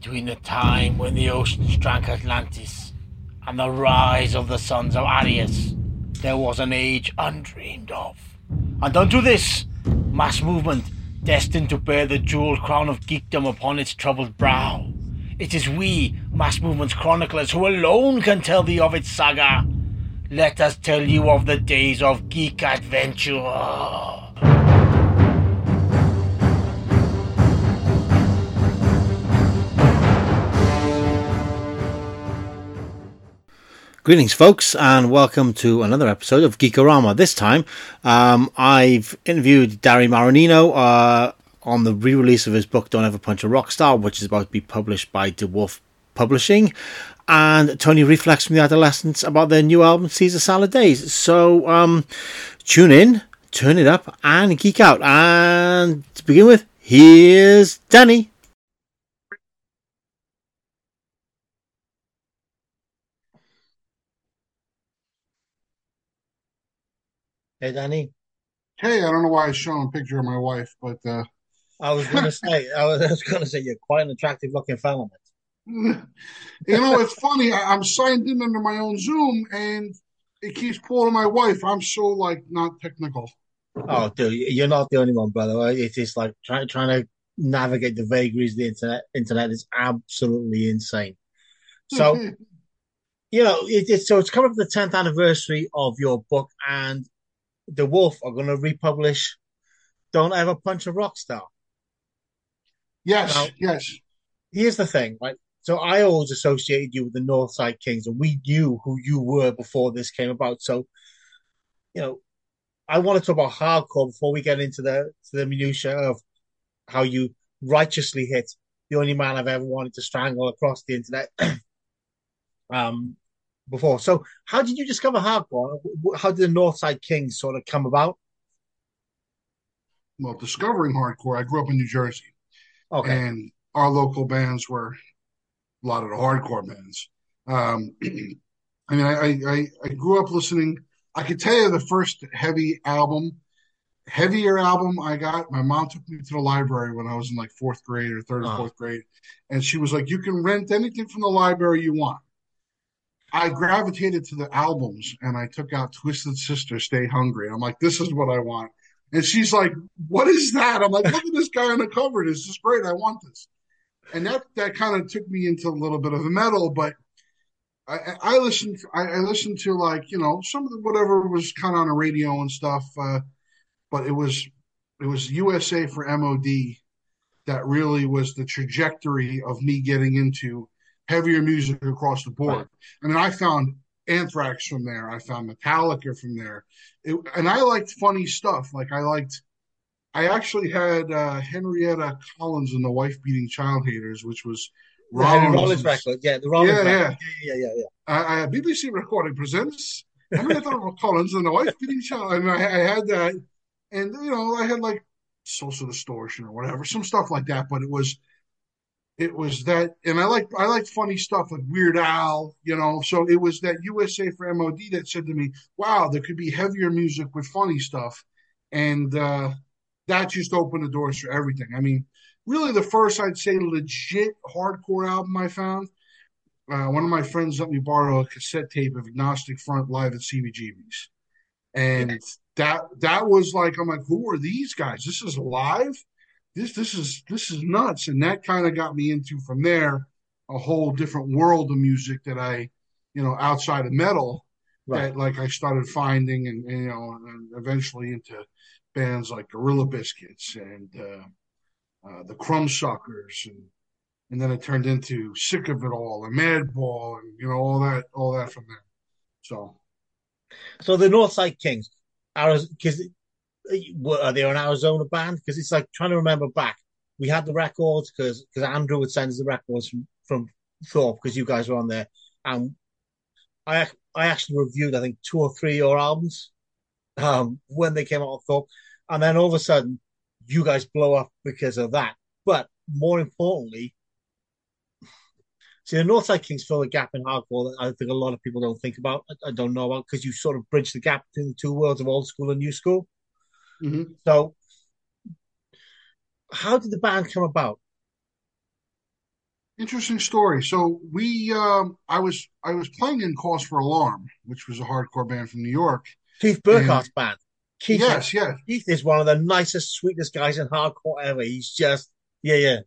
between the time when the oceans drank Atlantis and the rise of the sons of Aryas, there was an age undreamed of. And unto this mass movement, destined to bear the jeweled crown of geekdom upon its troubled brow, it is we, mass movement's chroniclers, who alone can tell thee of its saga. Let us tell you of the days of geek adventure. Greetings, folks, and welcome to another episode of Geekorama. This time, um, I've interviewed Danny Maranino uh, on the re-release of his book "Don't Ever Punch a Rock Star," which is about to be published by DeWolf Publishing, and Tony Reflex from the Adolescents about their new album "Caesar Salad Days." So, um, tune in, turn it up, and geek out. And to begin with, here's Danny. Hey, Danny. Hey, I don't know why I showing a picture of my wife, but uh, I was going to say, I was, was to say, you're quite an attractive looking fellow. you know, it's funny. I, am signed in under my own Zoom, and it keeps pulling my wife. I'm so like not technical. Oh, dude, you're not the only one, brother. It's just like trying trying to navigate the vagaries of the internet. Internet is absolutely insane. So, you know, it, it's so it's coming up the 10th anniversary of your book, and DeWolf are going to republish Don't Ever Punch a Rock Star. Yes, now, yes. Here's the thing, right? So I always associated you with the Northside Kings, and we knew who you were before this came about. So, you know, I want to talk about hardcore before we get into the to the minutia of how you righteously hit the only man I've ever wanted to strangle across the internet. um, before. So, how did you discover hardcore? How did the Northside Kings sort of come about? Well, discovering hardcore, I grew up in New Jersey. Okay. And our local bands were a lot of the hardcore bands. Um, I mean, I, I, I grew up listening. I could tell you the first heavy album, heavier album I got. My mom took me to the library when I was in like fourth grade or 3rd uh-huh. or fourth grade. And she was like, You can rent anything from the library you want. I gravitated to the albums and I took out Twisted Sister, Stay Hungry. I'm like, this is what I want. And she's like, what is that? I'm like, look at this guy on the cover. This is great. I want this. And that, that kind of took me into a little bit of the metal, but I, I listened, I, I, listened to like, you know, some of the, whatever was kind of on the radio and stuff. Uh, but it was, it was USA for MOD that really was the trajectory of me getting into heavier music across the board. Right. I mean, I found Anthrax from there. I found Metallica from there. It, and I liked funny stuff. Like I liked, I actually had uh, Henrietta Collins and the Wife Beating Child Haters, which was Rollins. Rollins record. Yeah, the Rollins yeah, yeah. yeah, yeah, yeah, yeah. BBC Recording presents Henrietta Collins and the Wife Beating Child. And I, I had that. And, you know, I had like Social Distortion or whatever, some stuff like that. But it was, it was that, and I like I like funny stuff like Weird Al, you know. So it was that USA for MOD that said to me, "Wow, there could be heavier music with funny stuff," and uh, that just opened the doors for everything. I mean, really, the first I'd say legit hardcore album I found. Uh, one of my friends let me borrow a cassette tape of Agnostic Front live at CBGB's, and that that was like I'm like, who are these guys? This is live this this is this is nuts. And that kind of got me into from there a whole different world of music that i you know outside of metal right. that like i started finding and, and, you know and eventually into bands like gorilla biscuits and uh, uh, the Crumbsuckers and and then it turned into sick of it all and madball and you know all that all that from there. So. So the northside kings are because are they an Arizona band? Because it's like trying to remember back. We had the records because because Andrew would send us the records from from Thorp because you guys were on there, and I I actually reviewed I think two or three of your albums um, when they came out of Thorp, and then all of a sudden you guys blow up because of that. But more importantly, see the Northside Kings fill the gap in hardcore that I think a lot of people don't think about. I don't know about because you sort of bridge the gap between the two worlds of old school and new school. Mm-hmm. So, how did the band come about? Interesting story. So we, um, I was, I was playing in Cause for Alarm, which was a hardcore band from New York. Keith Burkhardt's and, band. Keith, yes, yes. Keith is one of the nicest, sweetest guys in hardcore ever. He's just, yeah, yeah.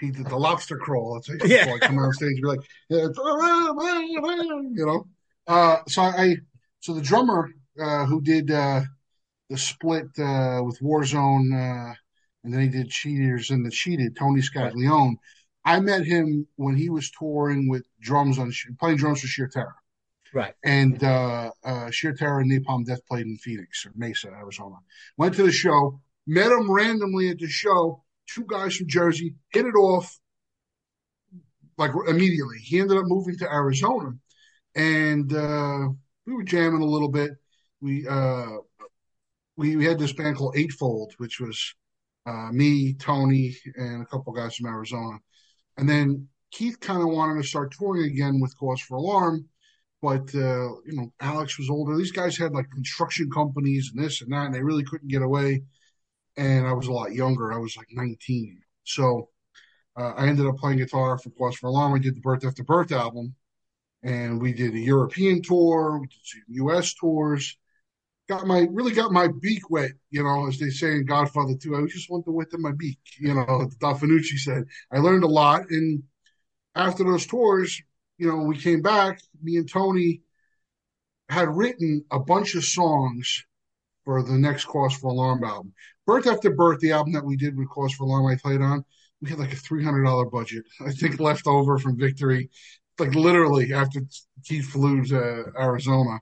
He did the lobster crawl. That's how yeah. Like, come on stage and be like, yeah, you know. Uh, so I, so the drummer uh, who did uh, the split uh, with Warzone, uh, and then he did Cheaters and the Cheated, Tony Scott Right. I met him when he was touring with drums on playing drums for Sheer Terror. Right. And uh, uh, Sheer Terror and Napalm Death played in Phoenix or Mesa, Arizona. Went to the show, met him randomly at the show. Two guys from Jersey hit it off like immediately. He ended up moving to Arizona, and uh, we were jamming a little bit. We uh, we, we had this band called Eightfold, which was uh, me, Tony, and a couple guys from Arizona. And then Keith kind of wanted to start touring again with Cause for Alarm, but uh, you know Alex was older. These guys had like construction companies and this and that, and they really couldn't get away. And I was a lot younger. I was like 19, so uh, I ended up playing guitar for Cause for Alarm. We did the Birth After Birth album, and we did a European tour, we did some U.S. tours. Got my really got my beak wet, you know, as they say in Godfather 2. I just want to wet my beak, you know, Da Fanucci said. I learned a lot. And after those tours, you know, when we came back, me and Tony had written a bunch of songs for the next Cause for Alarm album. Birth After Birth, the album that we did with Cause for Alarm, I played on, we had like a $300 budget, I think, left over from Victory like literally after Keith flew to uh, Arizona,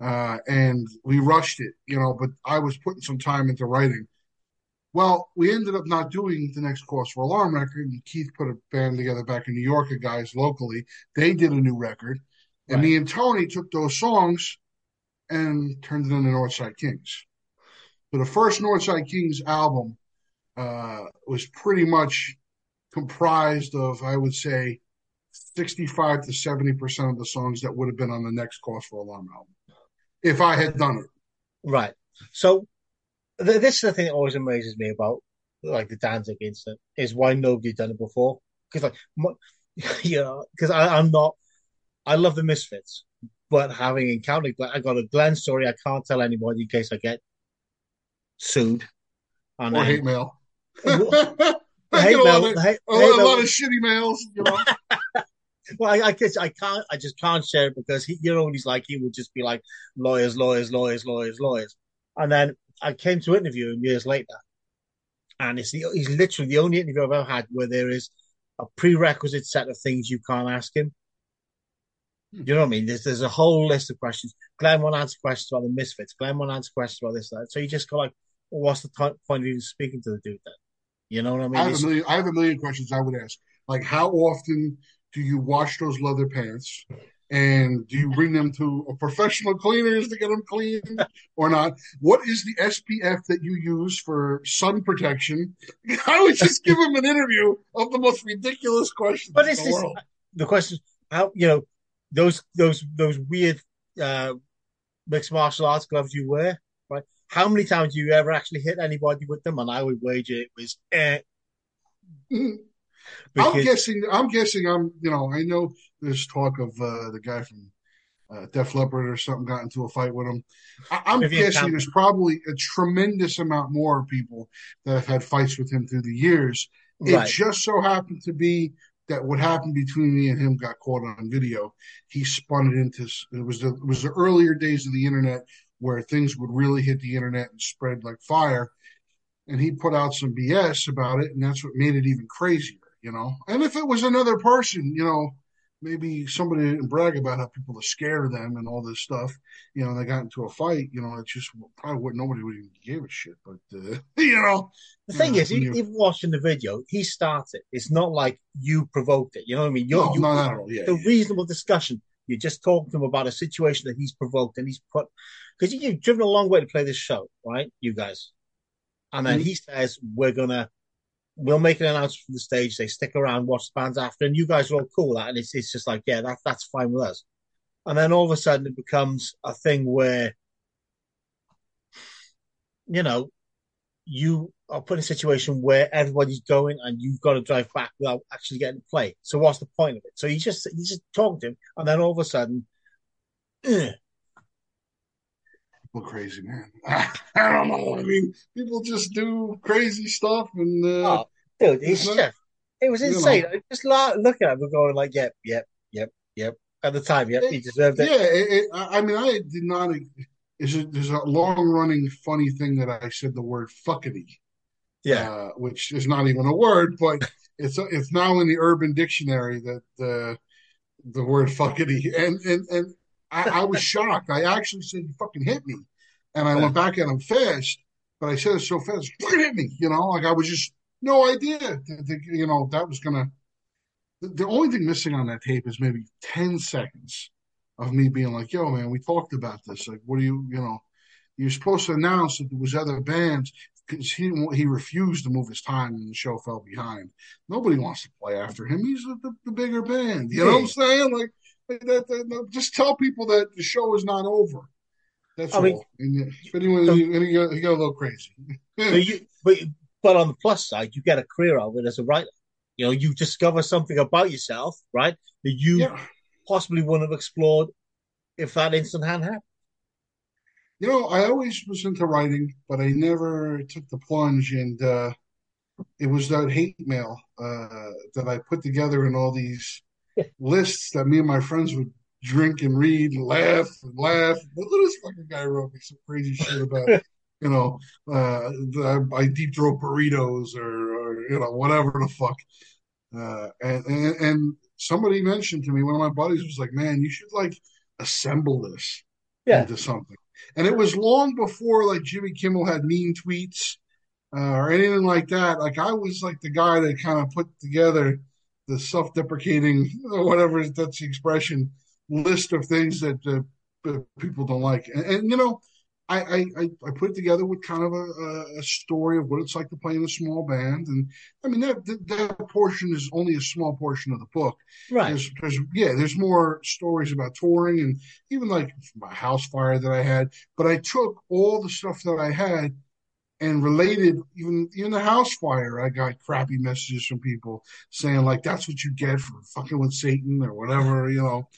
uh, and we rushed it, you know. But I was putting some time into writing. Well, we ended up not doing the next Cause for Alarm record, and Keith put a band together back in New York, of guys locally. They did a new record, and right. me and Tony took those songs and turned it into Northside Kings. So the first Northside Kings album uh, was pretty much comprised of, I would say, 65 to 70% of the songs that would have been on the next Cause for Alarm album if I had done it. Right. So th- this is the thing that always amazes me about like the Danzig incident is why nobody done it before. Because like, my, you know, because I'm not, I love the Misfits, but having encountered, I got a Glenn story I can't tell anybody in case I get sued. And, or hate mail. I get a, lot of, hate, a, hate a lot of shitty mails, you know. well, I, I guess I can't. I just can't share it because he, you know, he's like he would just be like lawyers, lawyers, lawyers, lawyers, lawyers, and then I came to interview him years later, and it's the he's literally the only interview I've ever had where there is a prerequisite set of things you can't ask him. Hmm. You know what I mean? There's there's a whole list of questions. Glenn won't answer questions about the misfits. Glenn won't answer questions about this, that. So you just go like, well, what's the t- point of even speaking to the dude then? You know what I mean? I have, a million, I have a million questions I would ask. Like, how often do you wash those leather pants? And do you bring them to a professional cleaners to get them clean or not? What is the SPF that you use for sun protection? I would just give him an interview of the most ridiculous questions. But it's the, this, the question, how you know those those those weird uh, mixed martial arts gloves you wear, right? How many times do you ever actually hit anybody with them? And I would wager it was. Eh. Because... I'm guessing. I'm guessing. I'm. You know. I know there's talk of uh, the guy from uh, Def Leppard or something got into a fight with him. I, am guessing there's probably a tremendous amount more people that have had fights with him through the years. Right. It just so happened to be that what happened between me and him got caught on video. He spun it into it was the it was the earlier days of the internet where things would really hit the internet and spread like fire. And he put out some BS about it, and that's what made it even crazier you know. And if it was another person, you know, maybe somebody didn't brag about how people are scared of them and all this stuff, you know, they got into a fight, you know, it just probably would nobody would even give a shit. But uh, you know, the thing know, is, you, even watching the video, he started. It's not like you provoked it. You know what I mean? You're, no, you, no, no, yeah, the reasonable discussion. You just talk to him about a situation that he's provoked and he's put because you've driven a long way to play this show, right? You guys, and then mm-hmm. he says we're gonna we'll make an announcement from the stage. They stick around, watch the bands after, and you guys are all cool. And it's it's just like yeah, that that's fine with us. And then all of a sudden it becomes a thing where you know you are put in a situation where everybody's going and you've got to drive back without actually getting to play. So what's the point of it? So you just you just talk to him, and then all of a sudden, crazy man. I don't know. I mean, people just do crazy stuff, and uh, oh, dude, it's just it was insane. You know. Just looking at him going like, yep, yep, yep, yep. At the time, yep, he deserved it. Yeah, it, it, I mean, I did not. Is it, there's a long running funny thing that I said the word fuckity yeah, uh, which is not even a word, but it's it's now in the Urban Dictionary that the the word fuckity, and and and I, I was shocked. I actually said, "You fucking hit me," and I went back at him fast, but I said it so fast, "Fucking hit me," you know, like I was just no idea, that, that, you know, that was gonna. The, the only thing missing on that tape is maybe ten seconds of me being like, "Yo, man, we talked about this. Like, what do you, you know?" You're supposed to announce that there was other bands because he he refused to move his time and the show fell behind. Nobody wants to play after him. He's the, the bigger band. You know what I'm saying? Like, that, that, just tell people that the show is not over. That's I all. Mean, and if anyone, so, he, got, he got a little crazy. but, you, but but on the plus side, you get a career out of it as a writer. You know, you discover something about yourself, right? That you yeah. possibly wouldn't have explored if that instant hadn't happened. You know, I always was into writing, but I never took the plunge. And uh, it was that hate mail uh, that I put together in all these lists that me and my friends would drink and read and laugh and laugh. At this fucking guy wrote me some crazy shit about, you know, uh, the, I deep throat burritos or, or, you know, whatever the fuck. Uh, and, and, and somebody mentioned to me, one of my buddies was like, man, you should like assemble this yeah. into something. And it was long before like Jimmy Kimmel had mean tweets uh, or anything like that. Like I was like the guy that kind of put together the self-deprecating, whatever that's the expression, list of things that uh, people don't like. And, and you know, I, I, I put it together with kind of a, a, story of what it's like to play in a small band, and I mean that, that, that portion is only a small portion of the book. Right. There's, there's yeah, there's more stories about touring and even like my house fire that I had. But I took all the stuff that I had and related even even the house fire. I got crappy messages from people saying like that's what you get for fucking with Satan or whatever, you know.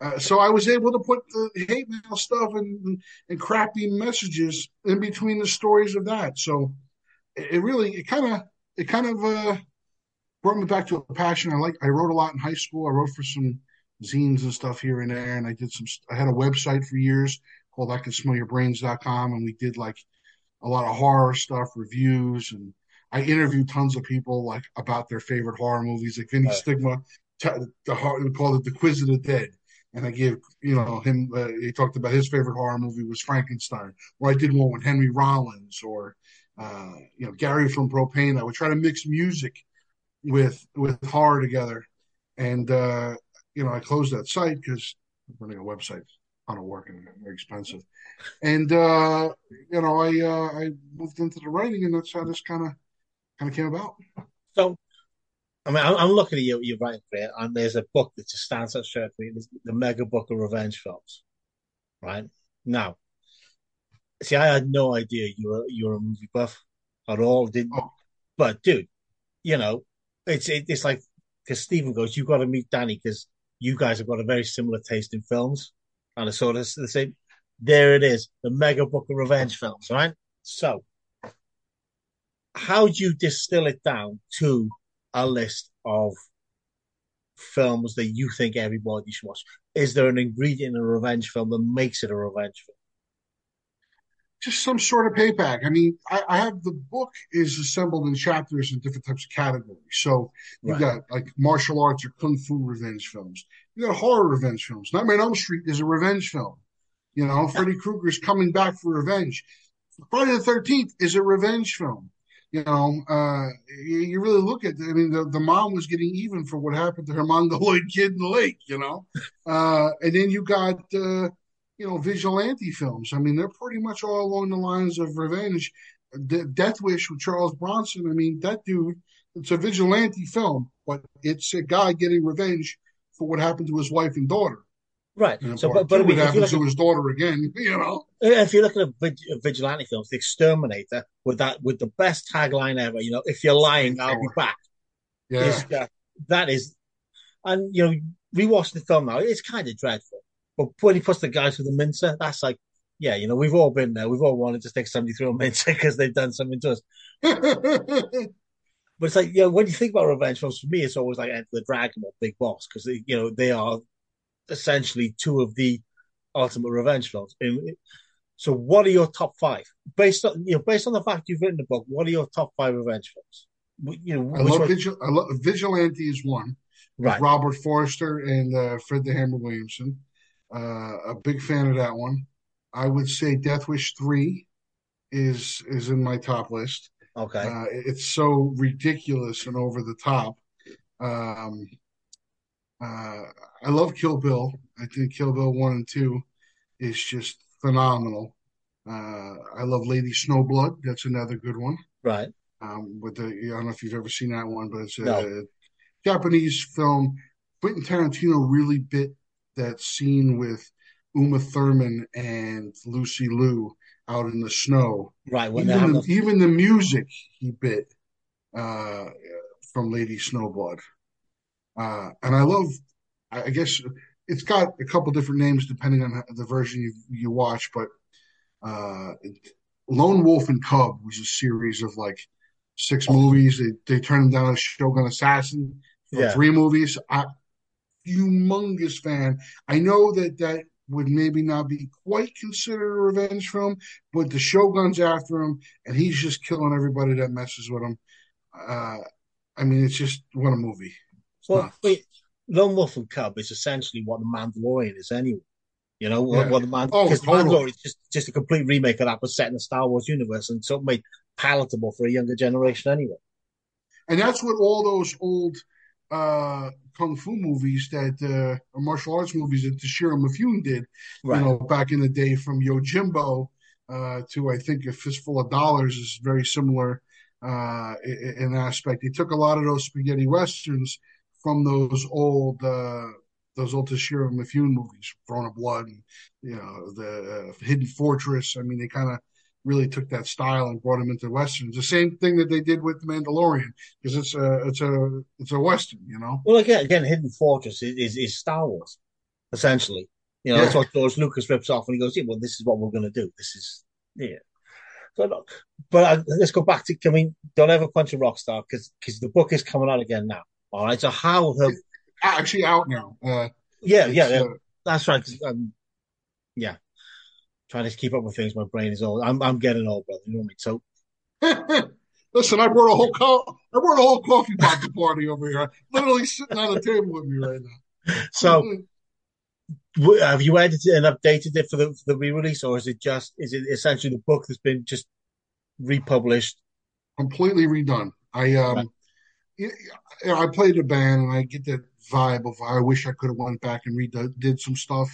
Uh, so I was able to put the hate mail stuff and, and crappy messages in between the stories of that. So it, it really, it kind of, it kind of uh, brought me back to a passion. I like, I wrote a lot in high school. I wrote for some zines and stuff here and there. And I did some, I had a website for years called I can smell your brains.com. And we did like a lot of horror stuff, reviews. And I interviewed tons of people like about their favorite horror movies, like Vinnie right. Stigma, the, the, we called it the Quiz of the Dead and I gave you know him. Uh, he talked about his favorite horror movie was Frankenstein, or I did one with Henry Rollins, or uh, you know Gary from Propane. I would try to mix music with with horror together, and uh, you know I closed that site because running a website on a work and very expensive, and uh, you know I uh, I moved into the writing, and that's how this kind of kind of came about. So I mean, I'm, looking at you, you're writing for it, and there's a book that just stands out straight for me. the Mega Book of Revenge Films. Right now, see, I had no idea you were you were a movie buff at all. Didn't, oh. but dude, you know, it's it, it's like because Stephen goes, you've got to meet Danny because you guys have got a very similar taste in films, and it's sort of the same. There it is, the Mega Book of Revenge Films. Right. So, how do you distill it down to a list of films that you think everybody should watch? Is there an ingredient in a revenge film that makes it a revenge film? Just some sort of payback. I mean, I, I have the book is assembled in chapters in different types of categories. So you right. got like martial arts or kung fu revenge films. You got horror revenge films. Nightmare on Elm Street is a revenge film. You know. Freddy Krueger's coming back for revenge. Friday the Thirteenth is a revenge film you know, uh, you, you, really look at, I mean, the, the mom was getting even for what happened to her mongoloid kid in the lake, you know? Uh, and then you got, uh, you know, vigilante films. I mean, they're pretty much all along the lines of revenge. De- Death Wish with Charles Bronson. I mean, that dude, it's a vigilante film, but it's a guy getting revenge for what happened to his wife and daughter. Right. So, but, but I mean, what happens to his daughter again? You know, if you look at a vigilante films, The Exterminator, with that with the best tagline ever, you know, if you're lying, I'll be back. Yeah, uh, that is, and you know, rewatching the film now, it's kind of dreadful. But when he puts the guys with the mincer, that's like, yeah, you know, we've all been there. We've all wanted to stick somebody through a mincer because they've done something to us. But it's like, you know, when you think about revenge films, for me, it's always like Enter the Dragon or Big Boss because, you know, they are essentially two of the ultimate revenge films. So, what are your top five based on you know based on the fact you've written the book? What are your top five revenge films? You know, I love, Vigil- I love Vigilante is one, right? Robert Forster and uh, Fred the Hammer Williamson. Uh, a big fan of that one. I would say Death Wish three is is in my top list. Okay. Uh, it's so ridiculous and over the top. Um, uh, I love Kill Bill. I think Kill Bill one and two is just phenomenal. Uh, I love Lady Snowblood. That's another good one. Right. Um, with the I don't know if you've ever seen that one, but it's a no. Japanese film. Quentin Tarantino really bit that scene with Uma Thurman and Lucy Liu out in the snow. Right. When even, the, even the music he bit uh, from Lady Snowblood. Uh, and I love, I guess it's got a couple different names depending on the version you, you watch, but uh, Lone Wolf and Cub was a series of like six movies. They, they turned him down as Shogun Assassin for yeah. three movies. I, humongous fan. I know that that would maybe not be quite considered a revenge film, but the Shogun's after him, and he's just killing everybody that messes with him. Uh, I mean, it's just what a movie. It's well, wait, Lone Wolf and Cub is essentially what the Mandalorian is anyway. You know, yeah. what the man because oh, totally. Mandalorian is just just a complete remake of that, but set in the Star Wars universe, and so made palatable for a younger generation anyway. And that's what all those old uh, kung fu movies that uh, or martial arts movies that Toshiro Mifune did, right. you know, back in the day from Yojimbo uh, to I think a fistful of dollars is very similar uh, in, in, aspect. He took a lot of those spaghetti westerns from those old uh, those old Toshiro Mifune movies, Throne of Blood, and you know the uh, Hidden Fortress. I mean, they kind of really took that style and brought them into westerns. The same thing that they did with the Mandalorian, because it's a it's a it's a western, you know. Well, again, again, Hidden Fortress is is, is Star Wars, essentially. You know, yeah. that's what George Lucas rips off, and he goes, "Yeah, well, this is what we're going to do. This is yeah." So, look, but uh, let's go back to. I mean, don't ever punch a rock star because because the book is coming out again now. All right, so how have actually out now? Uh, yeah, yeah, yeah. Uh, that's right. Um, yeah, trying to keep up with things. My brain is old. I'm I'm getting old, brother. You know what I mean? So. Listen, I brought a whole co- I brought a whole coffee pot to party over here. Literally sitting on the table with me right now. So, have you edited and updated it for the for the re-release, or is it just is it essentially the book that's been just republished, completely redone? I um, right. I played a band, and I get that vibe of I wish I could have went back and redid some stuff.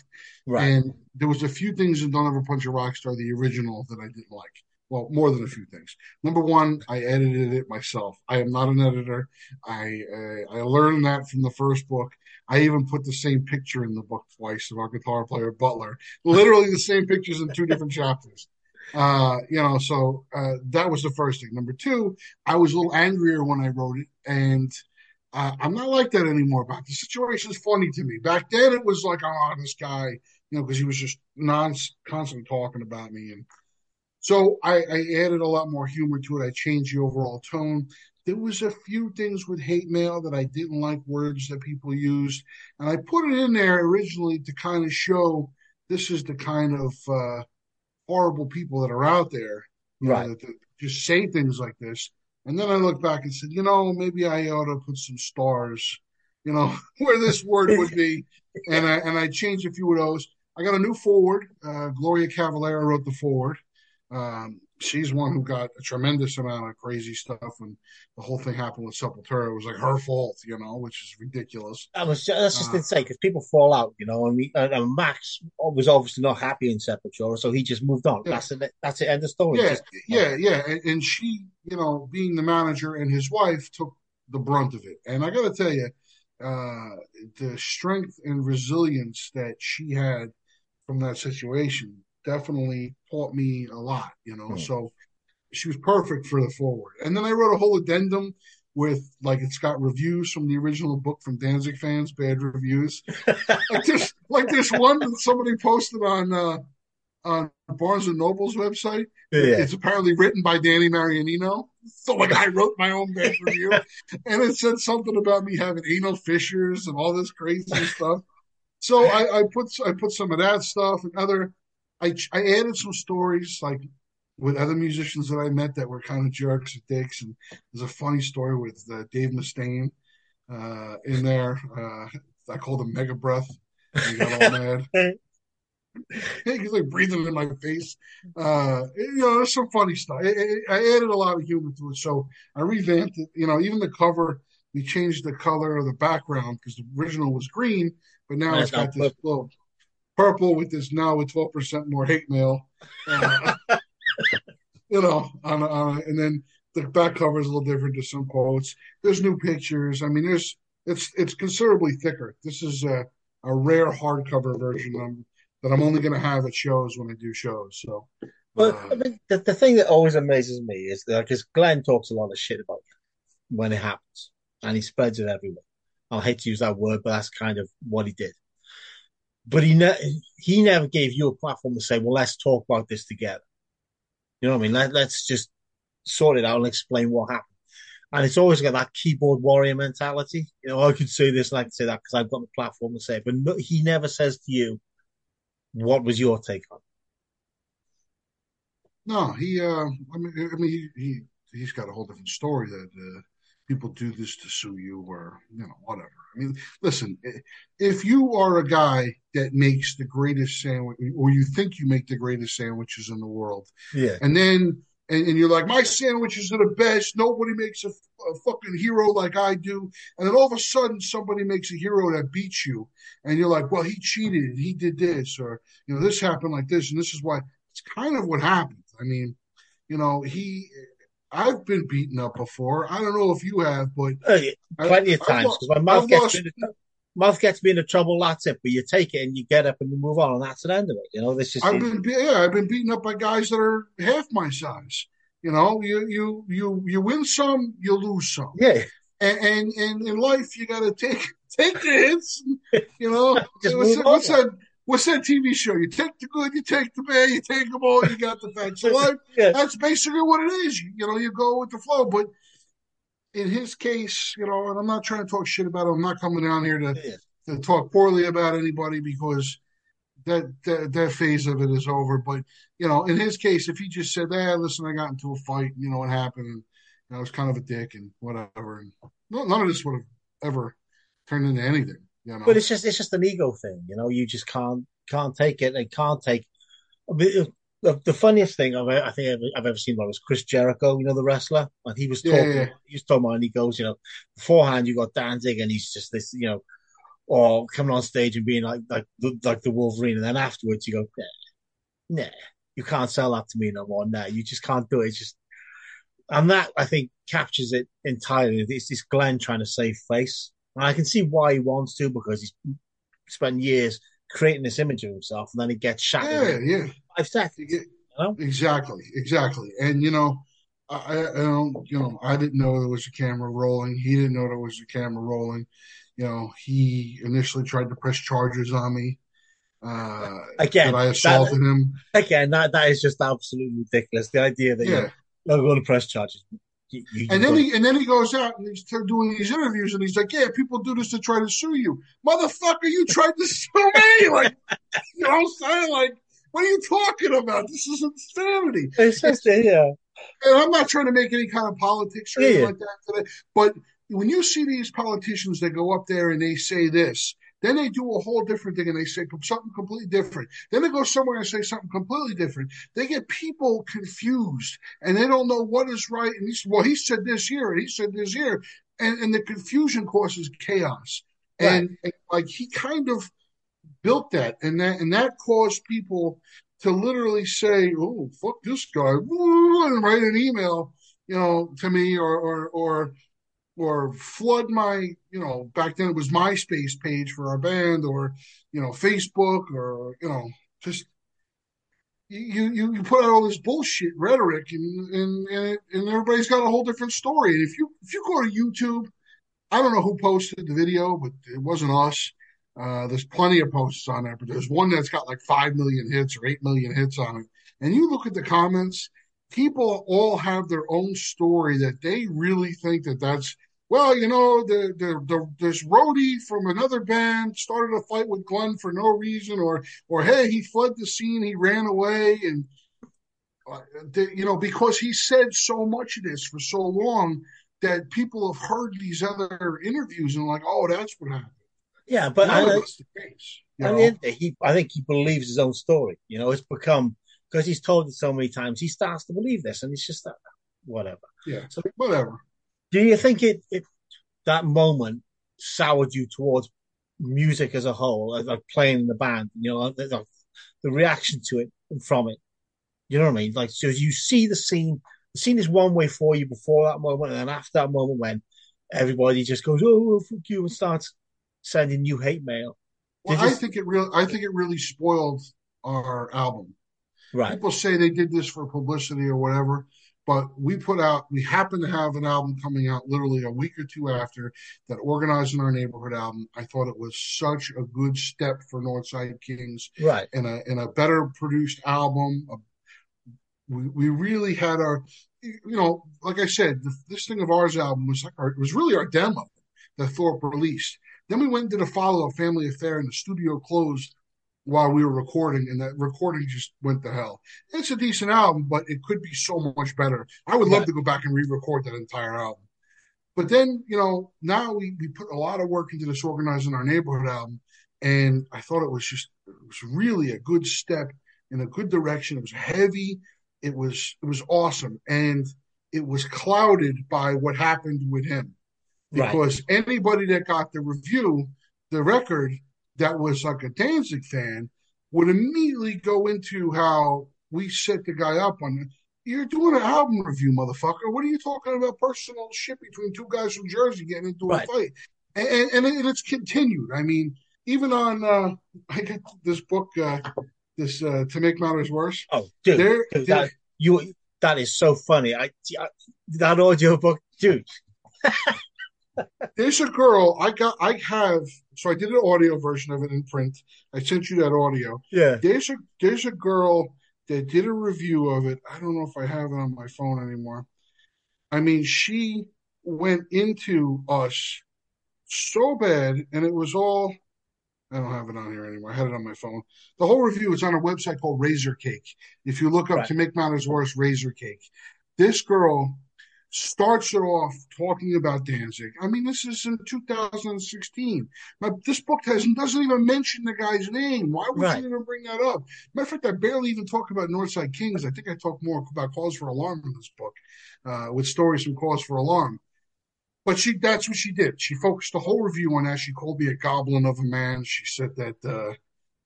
Right. And there was a few things in Don't Ever Punch a Rockstar, the original, that I didn't like. Well, more than a few things. Number one, I edited it myself. I am not an editor. I uh, I learned that from the first book. I even put the same picture in the book twice of our guitar player Butler. Literally the same pictures in two different chapters. Uh, you know, so uh, that was the first thing. Number two, I was a little angrier when I wrote it, and uh, I'm not like that anymore. But the situation is funny to me. Back then, it was like, oh, this guy, you know, because he was just non constantly talking about me, and so I, I added a lot more humor to it. I changed the overall tone. There was a few things with hate mail that I didn't like words that people used, and I put it in there originally to kind of show this is the kind of uh, horrible people that are out there, right? Know, that, that just say things like this. And then I looked back and said, you know, maybe I ought to put some stars, you know, where this word would be. And I and I changed a few of those. I got a new forward. Uh, Gloria Cavalera wrote the forward. Um, she's one who got a tremendous amount of crazy stuff when the whole thing happened with Sepultura. It was like her fault, you know, which is ridiculous. I was that's just uh, insane because people fall out, you know. And, we, and, Max was obviously not happy in Sepultura, so he just moved on. Yeah. That's it. That's the end of the story. Yeah, just, yeah, yeah. And, and she, you know, being the manager and his wife took the brunt of it. And I got to tell you, uh, the strength and resilience that she had from that situation definitely taught me a lot, you know. Hmm. So she was perfect for the forward. And then I wrote a whole addendum with like it's got reviews from the original book from Danzig fans, bad reviews. like this like this one that somebody posted on uh on Barnes and Noble's website. Yeah. It's apparently written by Danny Marianino. So like I wrote my own bad review. and it said something about me having anal fissures and all this crazy stuff. So I, I put I put some of that stuff and other I I added some stories like with other musicians that I met that were kind of jerks and dicks. And there's a funny story with uh, Dave Mustaine uh, in there. Uh, I called him Mega Breath. He got all mad. He's like breathing in my face. Uh, you know, there's some funny stuff. I, I, added a lot of humor to it, so I revamped it. You know, even the cover, we changed the color of the background because the original was green, but now it's got this little purple with this now with 12% more hate mail. Uh, you know, on, on and then the back cover is a little different to some quotes. There's new pictures. I mean, there's it's it's considerably thicker. This is a, a rare hardcover version I'm, that I'm only going to have at shows when I do shows. So, but uh, I mean, the, the thing that always amazes me is that because Glenn talks a lot of shit about when it happens, and he spreads it everywhere. I hate to use that word, but that's kind of what he did. But he ne- he never gave you a platform to say, "Well, let's talk about this together." You know what I mean? Let, let's just sort it out and explain what happened. And it's always got that keyboard warrior mentality. You know, I could say this and I could say that because I've got the platform to say it. But no, he never says to you, what was your take on it? No, he, uh, I mean, I mean, he, he, he's got a whole different story that, uh, people do this to sue you or you know whatever. I mean listen if you are a guy that makes the greatest sandwich or you think you make the greatest sandwiches in the world yeah. and then and, and you're like my sandwiches are the best. Nobody makes a, a fucking hero like i do. And then all of a sudden somebody makes a hero that beats you and you're like well he cheated and he did this or you know this happened like this and this is why it's kind of what happened. I mean you know he I've been beaten up before. I don't know if you have, but plenty I, of times because my mouth gets lost, mouth gets me into trouble. That's it. But you take it and you get up and you move on, and that's the end of it. You know, this is I've been yeah, I've been beaten up by guys that are half my size. You know, you you you you win some, you lose some. Yeah. And and, and in life, you got to take take the hits. You know, what's, what's that? What's that TV show? You take the good, you take the bad, you take them all, you got the facts. So life, yeah. that's basically what it is. You, you know, you go with the flow. But in his case, you know, and I'm not trying to talk shit about him. I'm not coming down here to, yeah. to talk poorly about anybody because that, that that phase of it is over. But you know, in his case, if he just said, "Hey, listen, I got into a fight. You know what happened, and you know, I was kind of a dick and whatever," and none of this would have ever turned into anything. You know? But it's just it's just an ego thing, you know. You just can't can't take it. They can't take. Uh, the, the funniest thing I've, I think I've, I've ever seen was Chris Jericho, you know, the wrestler, and he was talking. Yeah, yeah. He was talking about, and he goes, you know, beforehand you got Danzig, and he's just this, you know, or coming on stage and being like like the, like the Wolverine, and then afterwards you go, nah, nah, you can't sell that to me no more. Nah, you just can't do it. It's just, and that I think captures it entirely. It's this Glenn trying to save face. And I can see why he wants to because he's spent years creating this image of himself, and then he gets shot. Yeah, yeah. Five seconds. You know? Exactly, exactly. And you know, I, I don't, you know, I didn't know there was a camera rolling. He didn't know there was a camera rolling. You know, he initially tried to press charges on me. Uh, again, that I assaulted that, him. Again, that that is just absolutely ridiculous. The idea that yeah. you're going to press charges. You, you and then he and then he goes out and he's doing these interviews and he's like, "Yeah, people do this to try to sue you, motherfucker. You tried to sue me, like you know what I'm saying? Like, what are you talking about? This is insanity." It's just yeah. And I'm not trying to make any kind of politics or anything yeah. like that today, but when you see these politicians that go up there and they say this, then they do a whole different thing and they say something completely different. Then they go somewhere and say something completely different. They get people confused and they don't know what is right. And he said, well, he said this here and he said this here. And, and the confusion causes chaos. Right. And, and like he kind of built that and that and that caused people to literally say, "Oh, fuck this guy," and write an email, you know, to me or or or or flood my, you know, back then it was MySpace page for our band or, you know, Facebook or, you know, just you you you put out all this bullshit rhetoric and and and, and everybody's got a whole different story. And if you if you go to YouTube, I don't know who posted the video, but it wasn't us. Uh, there's plenty of posts on there, but there's one that's got like five million hits or eight million hits on it. And you look at the comments, people all have their own story that they really think that that's well, you know, the, the, the this roadie from another band started a fight with Glenn for no reason, or or hey, he fled the scene, he ran away, and uh, the, you know because he said so much of this for so long that people have heard these other interviews and like, oh, that's what happened. Yeah, but I, the case, I mean, he I think he believes his own story. You know, it's become because he's told it so many times, he starts to believe this, and it's just that whatever. Yeah, so whatever. Do you think it, it that moment soured you towards music as a whole, like playing in the band? You know, the, the reaction to it and from it. You know what I mean? Like, so you see the scene, the scene is one way for you before that moment, and then after that moment, when everybody just goes, "Oh, fuck you," and starts sending you hate mail. Well, I think it really, I think it really spoiled our album. Right. People say they did this for publicity or whatever. But we put out, we happen to have an album coming out literally a week or two after that organizing our neighborhood album. I thought it was such a good step for Northside Kings. Right. And a, and a better produced album. Uh, we, we really had our, you know, like I said, this thing of ours album was like our, it was really our demo that Thorp released. Then we went and did a follow up family affair and the studio closed while we were recording, and that recording just went to hell. It's a decent album, but it could be so much better. I would love to go back and re-record that entire album. But then, you know, now we, we put a lot of work into this organizing our neighborhood album, and I thought it was just it was really a good step in a good direction. It was heavy, it was it was awesome, and it was clouded by what happened with him. Because right. anybody that got the review, the record, that was like a Danzig fan would immediately go into how we set the guy up on you're doing an album review, motherfucker. What are you talking about? Personal shit between two guys from Jersey getting into right. a fight, and, and, and, it's continued. I mean, even on uh, I get this book, uh, this uh, to make matters worse. Oh, dude, dude that, you that is so funny. I, I that audio book, dude. There's a girl I got. I have. So I did an audio version of it in print. I sent you that audio. Yeah. There's a there's a girl that did a review of it. I don't know if I have it on my phone anymore. I mean, she went into us so bad, and it was all. I don't have it on here anymore. I had it on my phone. The whole review is on a website called Razor Cake. If you look up right. to make matters worse, Razor Cake. This girl starts it off talking about Danzig. I mean, this is in 2016. Now, this book has, doesn't even mention the guy's name. Why would right. you even bring that up? Matter of fact, I barely even talk about Northside Kings. I think I talk more about Cause for Alarm in this book, uh, with stories from Cause for Alarm. But she, that's what she did. She focused the whole review on that. She called me a goblin of a man. She said that, uh,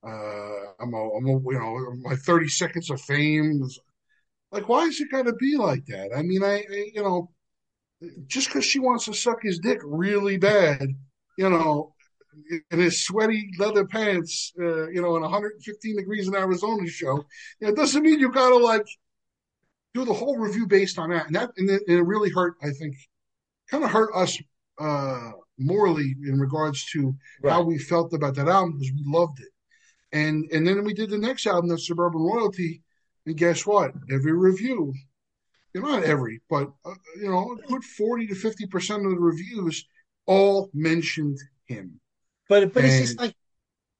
uh, I'm a, I'm a, you know, my 30 seconds of fame like, why is it got to be like that? I mean, I, I you know, just because she wants to suck his dick really bad, you know, in his sweaty leather pants, uh, you know, in 115 degrees in Arizona show, it doesn't mean you got to like do the whole review based on that. And that, and it, and it really hurt, I think, kind of hurt us uh, morally in regards to right. how we felt about that album because we loved it. And and then we did the next album, the Suburban Royalty, and guess what? Every review, you know, not every, but uh, you know, a good forty to fifty percent of the reviews all mentioned him. But but and, it's just like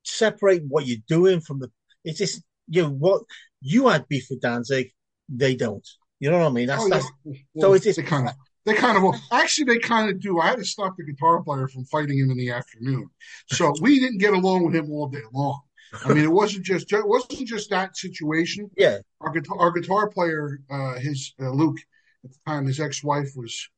separate what you're doing from the. It's just you know what you had beef with Danzig, they don't. You know what I mean? That's, oh, that's well, so it's just they kind of they kind of actually they kind of do. I had to stop the guitar player from fighting him in the afternoon, so we didn't get along with him all day long. I mean, it wasn't just it wasn't just that situation. Yeah, our guitar our guitar player, uh, his uh, Luke at the time, his ex wife was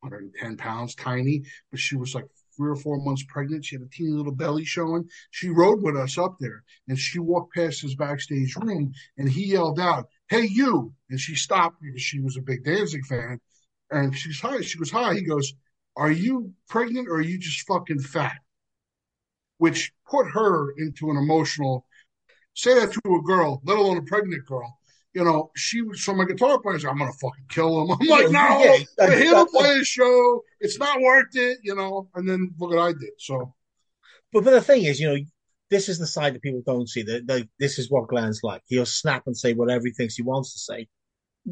110 pounds, tiny, but she was like three or four months pregnant. She had a teeny little belly showing. She rode with us up there, and she walked past his backstage room, and he yelled out, "Hey, you!" And she stopped because she was a big Danzig fan, and she's hi. She goes hi. He goes, Are you pregnant or are you just fucking fat? Which put her into an emotional. Say that to a girl, let alone a pregnant girl. You know, she was so my guitar player. I'm gonna fucking kill him. I'm like, no, yeah, we're here to play a show. It's not worth it, you know. And then look what I did. So, but but the thing is, you know, this is the side that people don't see. That this is what Glenn's like. He'll snap and say whatever he thinks he wants to say,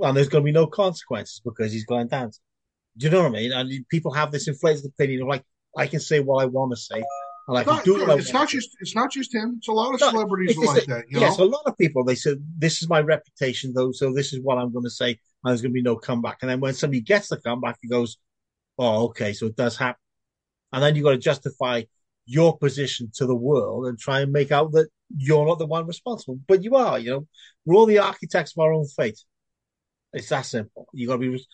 and there's going to be no consequences because he's Glenn Danzig. Do you know what I mean? And people have this inflated opinion of like, I can say what I want to say. I can do it. It's not just it's not just him. It's a lot of no, celebrities like that. You yes, know? a lot of people. They said this is my reputation, though, so this is what I'm going to say, and there's going to be no comeback. And then when somebody gets the comeback, he goes, "Oh, okay, so it does happen." And then you have got to justify your position to the world and try and make out that you're not the one responsible, but you are. You know, we're all the architects of our own fate. It's that simple. You got to be.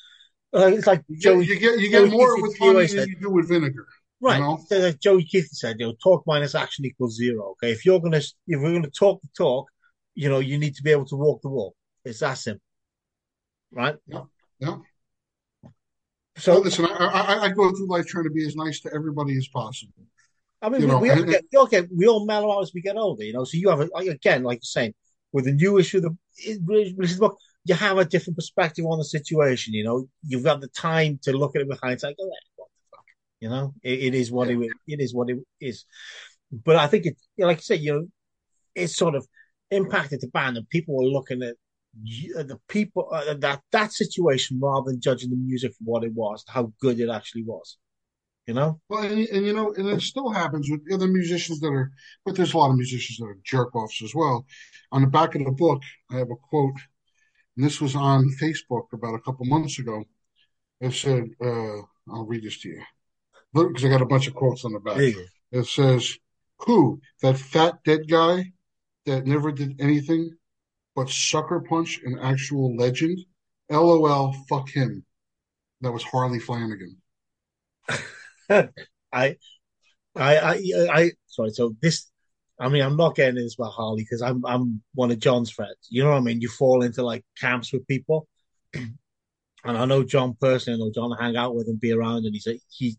Uh, it's like Joey. You get you get more with honey than you do with vinegar. Right. You know? Like Joey Keithley said, you know, talk minus action equals zero. Okay. If you're gonna if we're gonna talk the talk, you know, you need to be able to walk the walk. It's that simple. Right? Yeah. Yeah. So well, listen, I, I, I go through life trying to be as nice to everybody as possible. I mean, you we, know, we, all get, get we all mellow out as we get older, you know. So you have a, again, like you're saying, with the new issue, the book, you have a different perspective on the situation. You know, you've got the time to look at it with hindsight. Go, what the fuck? You know, it, it is what it, it is what it is. But I think it, like I said, you know, it's sort of impacted the band, and people were looking at the people uh, that that situation rather than judging the music for what it was, how good it actually was. You know. Well, and, and you know, and it still happens with other musicians that are, but there's a lot of musicians that are jerk offs as well. On the back of the book, I have a quote and this was on Facebook about a couple months ago. It said, uh, I'll read this to you. Because I got a bunch of quotes on the back. It says, Who? That fat dead guy that never did anything but sucker punch an actual legend? LOL, fuck him. That was Harley Flanagan. I, I, I, I, sorry. So this I mean, I'm not getting this about Harley because I'm I'm one of John's friends. You know what I mean? You fall into like camps with people, and I know John personally. I know John hang out with and be around, and he's a, he,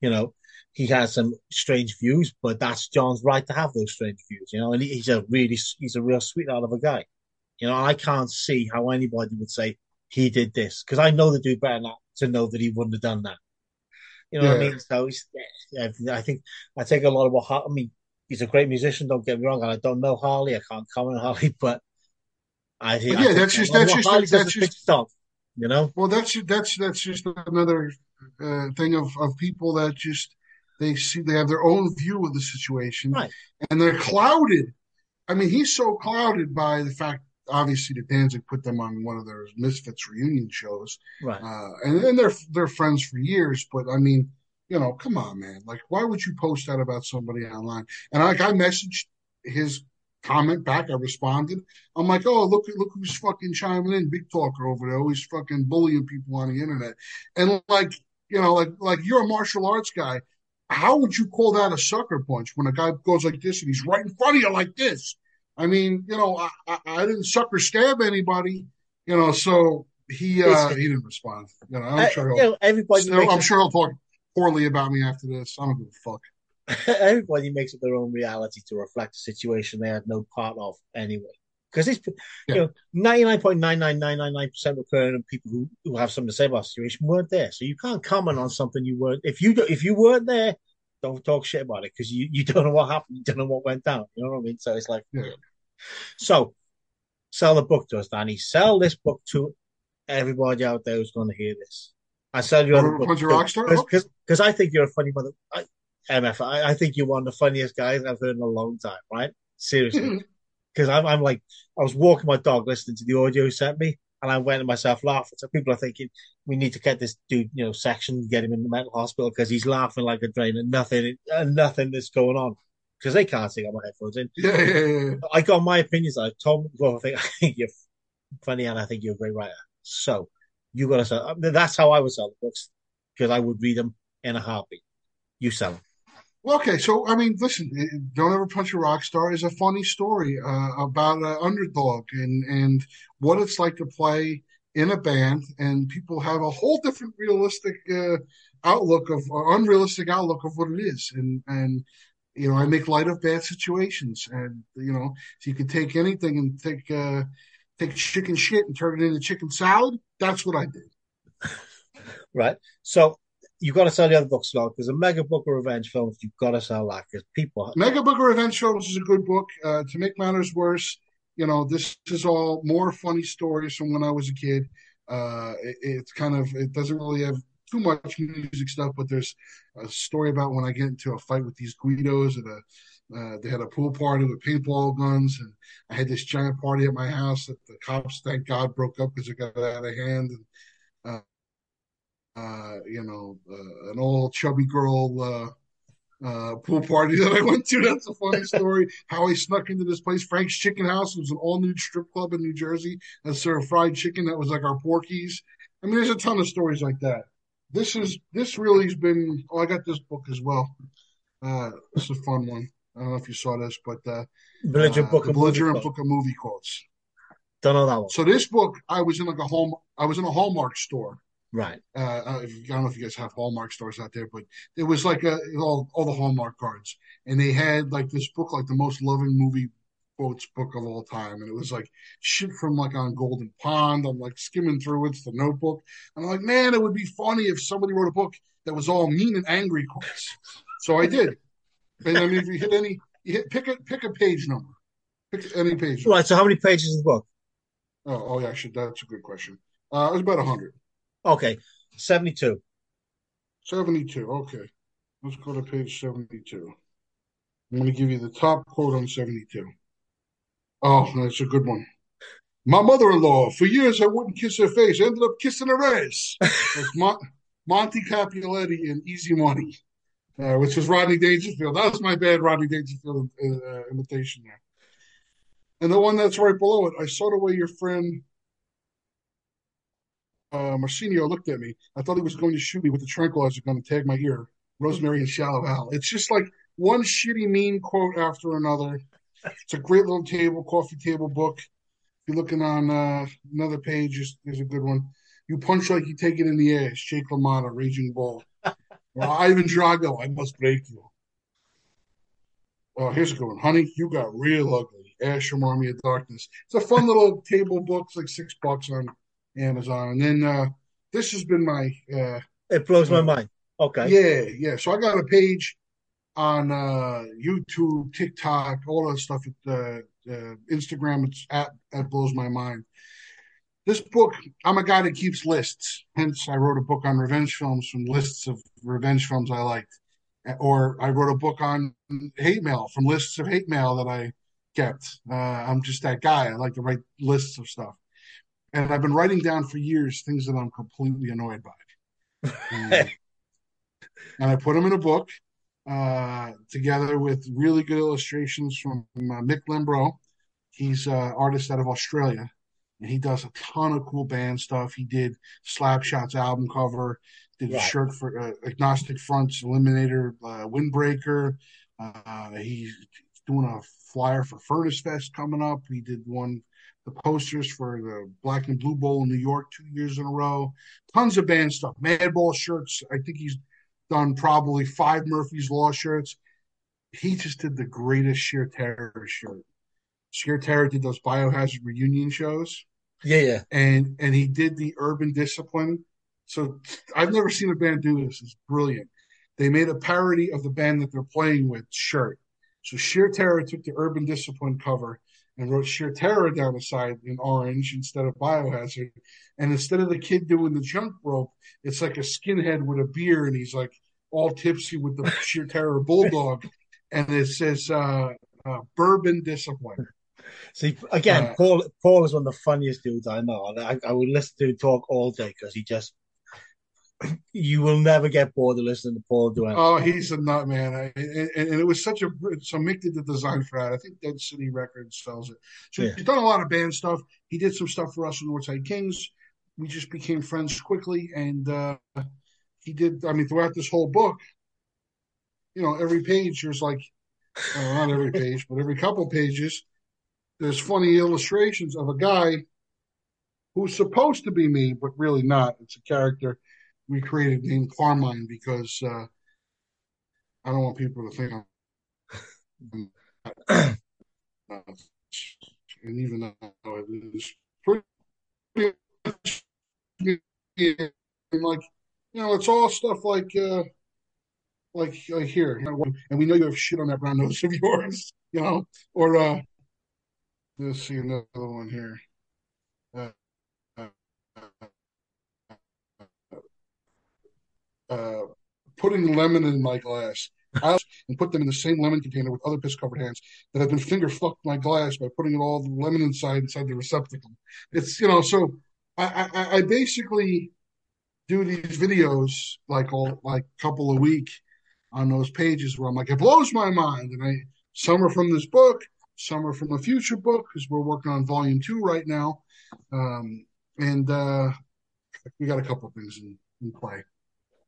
you know, he has some strange views, but that's John's right to have those strange views. You know, and he's a really he's a real sweetheart of a guy. You know, I can't see how anybody would say he did this because I know the dude better not to know that he wouldn't have done that. You know yeah. what I mean? So I think I take a lot of what I mean he's a great musician. Don't get me wrong, and I don't know Harley. I can't comment on Harley, but I think yeah, that's just that's just that's just song, you know. Well, that's that's that's just another uh, thing of of people that just they see they have their own view of the situation, right. and they're clouded. I mean, he's so clouded by the fact, obviously, that Danzig put them on one of their Misfits reunion shows, right? Uh, and, and they're they're friends for years, but I mean you know, come on, man. Like, why would you post that about somebody online? And like, I messaged his comment back. I responded. I'm like, oh, look, look who's fucking chiming in, big talker over there, always fucking bullying people on the internet. And like, you know, like, like you're a martial arts guy. How would you call that a sucker punch when a guy goes like this and he's right in front of you like this? I mean, you know, I, I, I didn't sucker stab anybody, you know, so he uh, he didn't respond. You know, I'm sure he'll, you know, everybody. I'm sure he'll talk poorly about me after this. I don't give a fuck. Everybody makes it their own reality to reflect a situation they had no part of anyway. Because it's yeah. you know ninety nine point nine nine nine nine nine percent recurring of people who, who have something to say about the situation weren't there, so you can't comment on something you weren't. If you if you weren't there, don't talk shit about it because you, you don't know what happened, you don't know what went down. You know what I mean? So it's like, yeah. so sell the book to us, Danny. Sell this book to everybody out there who's going to hear this. I sell you other books because I think you're a funny mother. I, MF, I, I, think you're one of the funniest guys I've heard in a long time. Right? Seriously, mm-hmm. because I'm, I'm like I was walking my dog listening to the audio you sent me, and I went to myself laughing. So people are thinking we need to get this dude, you know, section, get him in the mental hospital because he's laughing like a drain and nothing, and nothing that's going on because they can't see. Got my headphones in. Yeah, yeah, yeah. I got my opinions. I told well, I think I think you're funny and I think you're a great writer. So you got to sell. That's how I would sell the books because I would read them in a heartbeat. You sell them. Okay, so I mean, listen, "Don't Ever Punch a Rock Star" is a funny story uh, about an underdog and and what it's like to play in a band, and people have a whole different realistic uh, outlook of uh, unrealistic outlook of what it is, and and you know I make light of bad situations, and you know so you can take anything and take uh, take chicken shit and turn it into chicken salad. That's what I did. right. So you've got to sell the other books now because a mega book of revenge films. You've got to sell that because people. Mega book of revenge films is a good book. Uh, to make matters worse, you know this is all more funny stories from when I was a kid. Uh, it, it's kind of it doesn't really have too much music stuff, but there's a story about when I get into a fight with these Guidos and a uh, they had a pool party with paintball guns, and I had this giant party at my house that the cops, thank God, broke up because it got out of hand. And uh, you know, uh, an old chubby girl uh, uh, pool party that I went to. That's a funny story. How I snuck into this place, Frank's Chicken House. It was an all new strip club in New Jersey that served fried chicken. That was like our Porky's. I mean, there's a ton of stories like that. This is this really has been. Oh, I got this book as well. Uh, it's a fun one. I don't know if you saw this, but uh, Belligerent uh, book, the Belligerent book of movie quotes. Don't know that one. So this book, I was in like a home. I was in a Hallmark store. Right. Uh, uh I don't know if you guys have Hallmark stores out there, but it was like a, all all the Hallmark cards, and they had like this book, like the most loving movie quotes book of all time, and it was like shit from like on Golden Pond. I'm like skimming through it, it's the Notebook, and I'm like, man, it would be funny if somebody wrote a book that was all mean and angry quotes. So I did. And I mean, if you hit any, you hit pick a pick a page number, pick any page. Number. Right. So how many pages is the book? Oh, oh yeah, should, that's a good question. Uh, it was about hundred. Okay, seventy-two. Seventy-two. Okay, let's go to page seventy-two. I'm going to give you the top quote on seventy-two. Oh, that's a good one. My mother-in-law, for years I wouldn't kiss her face. Ended up kissing her ass. That's Mon- Monty Capuletti in Easy Money uh, which was Rodney Dangerfield. That was my bad Rodney Dangerfield uh, imitation there. And the one that's right below it, I saw the way your friend uh, Mauricio looked at me. I thought he was going to shoot me with the tranquilizer gun to tag my ear. Rosemary and Shallow Hal. It's just like one shitty mean quote after another. It's a great little table, coffee table book. If you're looking on uh, another page, there's, a good one. You punch like you take it in the ass. Jake LaMotta, Raging Bull. Well, Ivan Drago, I must break you. Oh, here's a good one. Honey, you got real ugly. Ashram Army of Darkness. It's a fun little table book. It's like six bucks on Amazon. And then uh, this has been my. Uh, it blows my mind. Okay. Yeah, yeah. So I got a page on uh, YouTube, TikTok, all that stuff. Uh, uh, Instagram, it's at, at blows my mind this book, I'm a guy that keeps lists. Hence, I wrote a book on revenge films from lists of revenge films I liked. Or I wrote a book on hate mail from lists of hate mail that I kept. Uh, I'm just that guy. I like to write lists of stuff. And I've been writing down for years things that I'm completely annoyed by. and, and I put them in a book uh, together with really good illustrations from uh, Mick Lembro. He's an artist out of Australia and he does a ton of cool band stuff. He did Slapshot's album cover, did a shirt for uh, Agnostic Front's Eliminator uh, Windbreaker. Uh, he's doing a flyer for Furnace Fest coming up. He did one the posters for the Black and Blue Bowl in New York two years in a row. Tons of band stuff. Madball shirts. I think he's done probably five Murphy's Law shirts. He just did the greatest sheer terror shirt. Sheer Terror did those biohazard reunion shows. Yeah, yeah. And and he did the urban discipline. So I've never seen a band do this. It's brilliant. They made a parody of the band that they're playing with shirt. So Sheer Terror took the urban discipline cover and wrote Sheer Terror down the side in orange instead of biohazard. And instead of the kid doing the junk rope, it's like a skinhead with a beer and he's like all tipsy with the Sheer Terror bulldog. And it says uh, uh, bourbon discipline. See, again, uh, Paul Paul is one of the funniest dudes I know. I, I would listen to him talk all day because he just you will never get bored of listening to Paul anything. Oh, he's a nut, man. I, and, and, it was such a so Mick did the design for that. I think Dead City Records sells it. So yeah. he's done a lot of band stuff. He did some stuff for us in Northside Kings. We just became friends quickly, and uh, he did. I mean, throughout this whole book, you know, every page there's like, well, not every page, but every couple pages there's funny illustrations of a guy who's supposed to be me, but really not. It's a character we created named Carmine because uh, I don't want people to think I'm. and even though it is pretty like you know, it's all stuff like uh like uh, here, you know, and we know you have shit on that brown nose of yours, you know, or uh let's see another one here. Uh, uh, putting lemon in my glass. I and put them in the same lemon container with other piss covered hands that have been finger fucked my glass by putting it all the lemon inside inside the receptacle. It's you know, so I, I, I basically do these videos like all like couple a week on those pages where I'm like, it blows my mind. And I some are from this book, some are from a future book because we're working on volume two right now. Um, and uh, we got a couple things in, in play.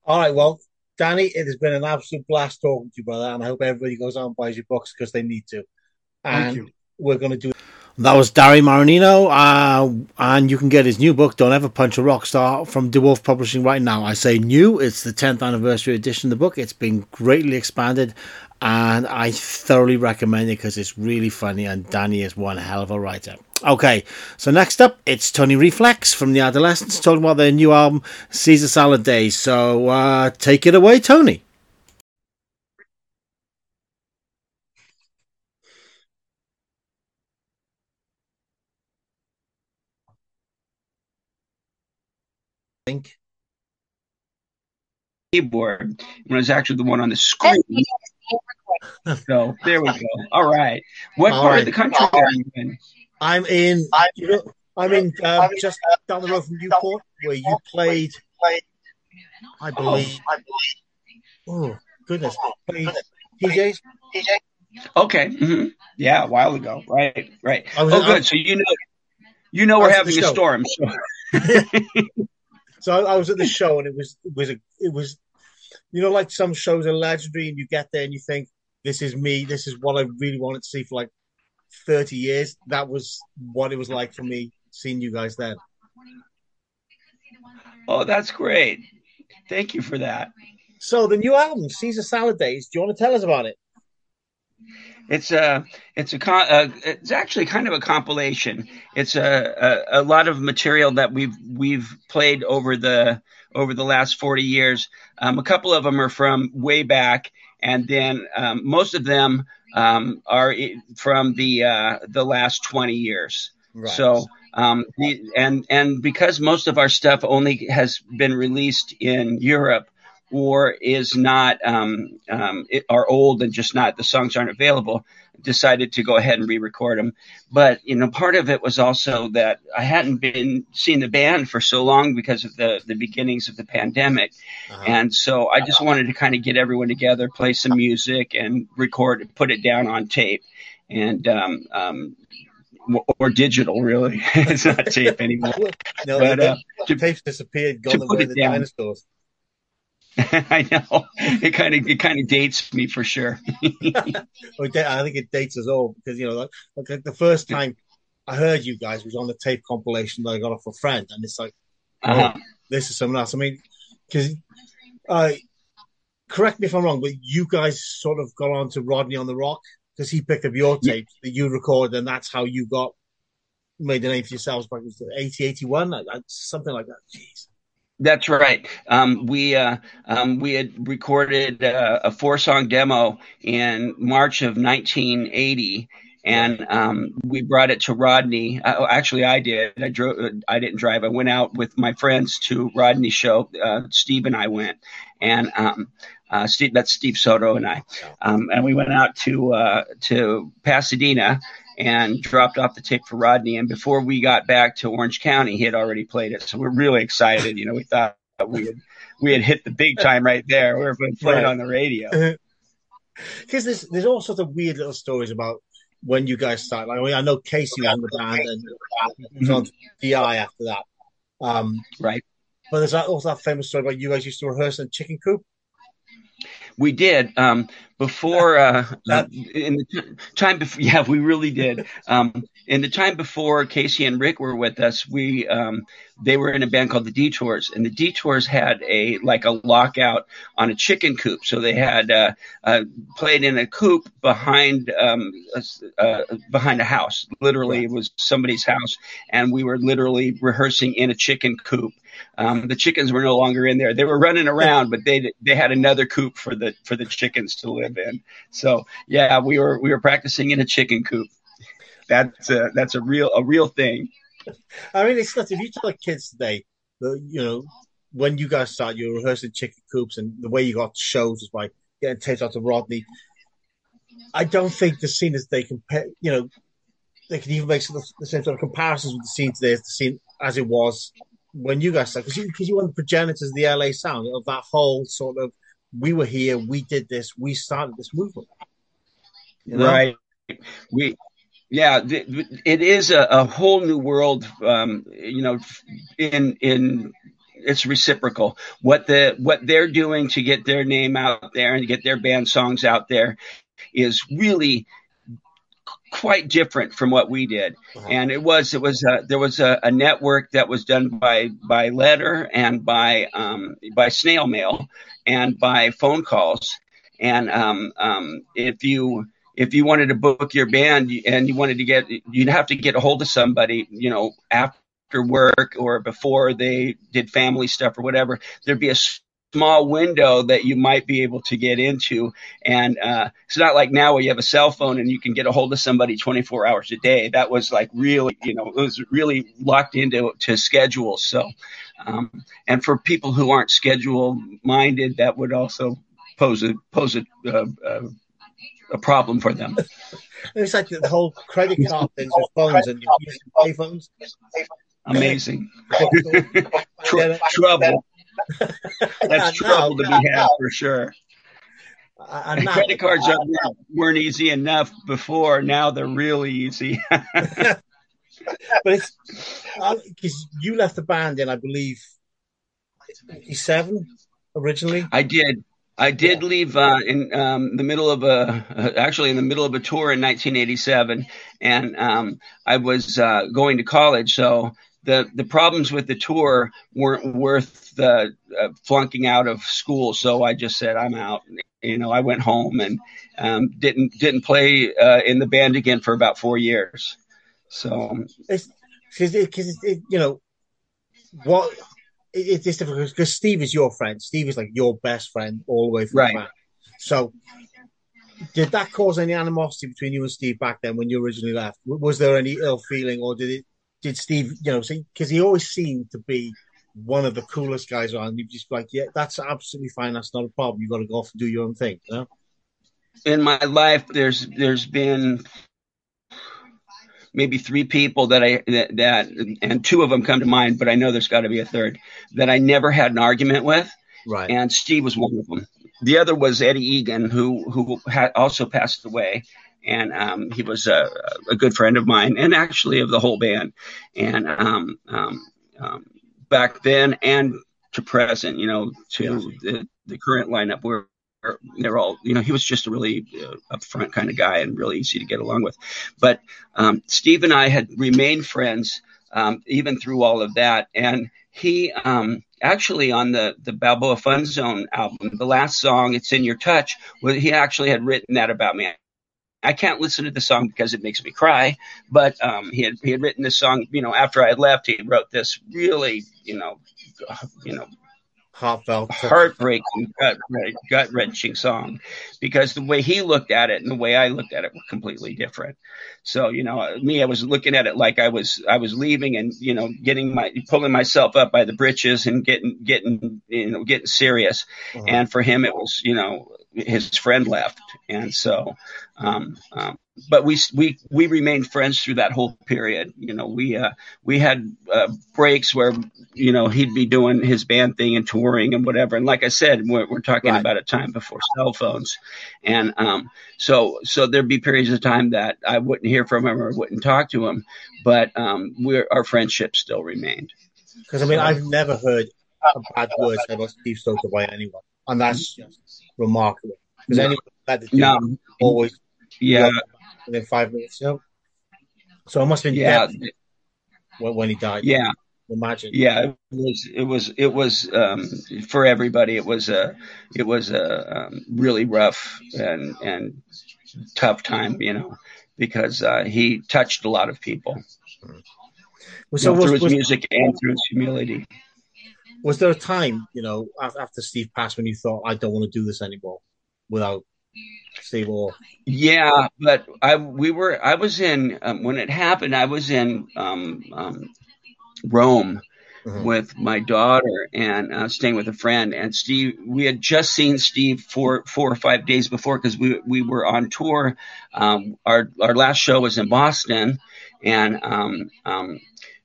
All right. Well, Danny, it has been an absolute blast talking to you, brother. And I hope everybody goes out and buys your books because they need to. And Thank you. We're going to do. That was Danny Maranino, uh, and you can get his new book, Don't Ever Punch a Rock Star, from DeWolf Publishing right now. I say new, it's the 10th anniversary edition of the book. It's been greatly expanded, and I thoroughly recommend it because it's really funny, and Danny is one hell of a writer. Okay, so next up, it's Tony Reflex from the Adolescents talking about their new album, Caesar Salad Days. So uh, take it away, Tony. think keyboard when it's actually the one on the screen. so there we go. All right. What All part right. of the country are you in? I'm in. You know, I'm in um, just down the road from Newport, where you played. I believe. Oh goodness, played TJ's. Okay. Mm-hmm. Yeah, a while ago. Right. Right. Was, oh, good. so you know, you know, we're having a storm. So. So I, I, was at the show, and it was it was a it was, you know, like some shows are legendary, and you get there and you think, this is me, this is what I really wanted to see for like thirty years. That was what it was like for me seeing you guys then. Oh, that's great! Thank you for that. So the new album, Caesar Salad Days. Do you want to tell us about it? It's a it's a uh, it's actually kind of a compilation. It's a, a, a lot of material that we've we've played over the over the last forty years. Um, a couple of them are from way back, and then um, most of them um, are from the uh, the last twenty years. Right. So um, the, and and because most of our stuff only has been released in Europe, or is not um, um, it, are old and just not the songs aren't available decided to go ahead and re-record them but you know part of it was also that i hadn't been seeing the band for so long because of the the beginnings of the pandemic uh-huh. and so i just wanted to kind of get everyone together play some music and record put it down on tape and um, um, or digital, really. it's not tape anymore. no, but, uh, tape disappeared, gone away the down. dinosaurs. I know it kind of it kind of dates me for sure. I think it dates us all because you know, like, like, the first time I heard you guys was on the tape compilation that I got off a friend, and it's like, oh, uh-huh. this is something else. I mean, because uh, correct me if I'm wrong, but you guys sort of got on to Rodney on the ROQ because he picked up your tape yeah. that you recorded, and that's how you got made a name for yourselves back in 80, 81, something like that. Jeez. That's right. Um, we uh, um, we had recorded uh, a four song demo in March of 1980, and um, we brought it to Rodney. Uh, actually, I did. I drove. I didn't drive. I went out with my friends to Rodney's show. Uh, Steve and I went, and um, uh, Steve. That's Steve Soto and I, um, and we went out to uh, to Pasadena and dropped off the tape for Rodney. And before we got back to Orange County, he had already played it. So we're really excited. You know, we thought we had we had hit the big time right there. We were going to right. on the radio. Because there's there's all sorts of weird little stories about when you guys started. Like, I, mean, I know Casey was in the band and was on DI after that. Um, right. But there's also that famous story about you guys used to rehearse in Chicken Coop. We did. Um, before uh, uh, in the time before yeah we really did. Um, in the time before casey and rick were with us we um, they were in a band called the detours and the detours had a like a lockout on a chicken coop. So they had uh, uh, played in a coop behind um, uh, behind a house. Literally it was somebody's house and we were literally rehearsing in a chicken coop. Um, the chickens were no longer in there. They were running around, but they they had another coop for the for the chickens to live in. So yeah, we were we were practicing in a chicken coop. That's a, that's a real a real thing. I mean, it's not if you tell the kids today, the, you know, when you guys start, you were rehearsing chicken coops, and the way you got shows was by getting tapes out to Rodney. I don't think the scene is they compare, you know, they can even make the same sort of comparisons with the scene today as the scene as it was when you guys started, because you, you were the progenitors of the LA sound of that whole sort of we were here, we did this, we started this movement. You know? Right. We yeah, it is a, a whole new world. Um, you know, in in it's reciprocal. What the what they're doing to get their name out there and get their band songs out there is really quite different from what we did. Uh-huh. And it was it was a, there was a, a, network that was done by by letter and by um, by snail mail and by phone calls. And um, um, if you if you wanted to book your band and you wanted to get, you'd have to get a hold of somebody, you know, after work or before they did family stuff or whatever. There'd be a small window that you might be able to get into. And uh, it's not like now where you have a cell phone and you can get a hold of somebody 24 hours a day. That was like really, you know, it was really locked into to schedules. So, um, and for people who aren't schedule minded, that would also pose a pose a, uh, uh, a problem for them. it's like the whole credit card things with phones and you use pay phones. Amazing. trouble. That's trouble to be had for sure. And credit cards weren't easy enough before. Now they're really easy. but it's because uh, you left the band in, I believe, 87 originally. I did. I did yeah. leave uh, in um, the middle of a uh, actually in the middle of a tour in 1987, and um, I was uh, going to college, so the the problems with the tour weren't worth the uh, flunking out of school. So I just said I'm out. You know, I went home and um, didn't didn't play uh, in the band again for about four years. So because because you know what it, it's difficult because Steve is your friend. Steve is like your best friend all the way from right. back. So, did that cause any animosity between you and Steve back then when you originally left? Was there any ill feeling, or did it? Did Steve, you know, see because he always seemed to be one of the coolest guys around. You just like, yeah, that's absolutely fine. That's not a problem. You've got to go off and do your own thing. You know? In my life, there's there's been maybe three people that I that, that and two of them come to mind, but I know there's got to be a third that I never had an argument with. Right. And Steve was one of them. The other was Eddie Egan, who who had also passed away, and um, he was a, a, good friend of mine, and actually of the whole band. And um, um, um back then and to present, you know, to the, the current lineup, where they're all, you know, he was just a really uh, upfront kind of guy and really easy to get along with. But um, Steve and I had remained friends um, even through all of that. And he um, actually on the the Balboa Fun Zone album, the last song, "It's in Your Touch," well, he actually had written that about me. I can't listen to the song because it makes me cry. But um, he had he had written this song, you know, after I had left. He wrote this really, you know, you know, heartfelt, heartbreaking, gut gut wrenching song, because the way he looked at it and the way I looked at it were completely different. So you know, me, I was looking at it like I was I was leaving and you know getting my pulling myself up by the britches and getting getting you know getting serious. Uh-huh. And for him, it was you know his friend left, and so um, um, but we we we remained friends through that whole period. You know, we uh, we had uh, breaks where you know he'd be doing his band thing and touring and whatever. And like I said, we're, we're talking right. about a time before cell phones, and um, so so there'd be periods of time that I wouldn't hear from him or wouldn't talk to him, but um, we're our friendship still remained. Because I mean, I've never heard a bad word about Steve Soto by anyone, and that's just remarkable. Because anyone no, always yeah within five minutes. You know? So it must have been yeah when, when he died. Yeah. Imagine. Yeah, it was. It was. It was um, for everybody. It was a. It was a um, really rough and and tough time, you know, because uh, he touched a lot of people. Well, so you know, was, through his was, music and through his humility. Was there a time, you know, after Steve passed, when you thought, "I don't want to do this anymore," without Steve Orr? Yeah, but I we were I was in um, when it happened. I was in um, um, Rome mm-hmm. with my daughter and uh, staying with a friend. And Steve, we had just seen Steve four four or five days before because we we were on tour. Um, our our last show was in Boston, and um, um,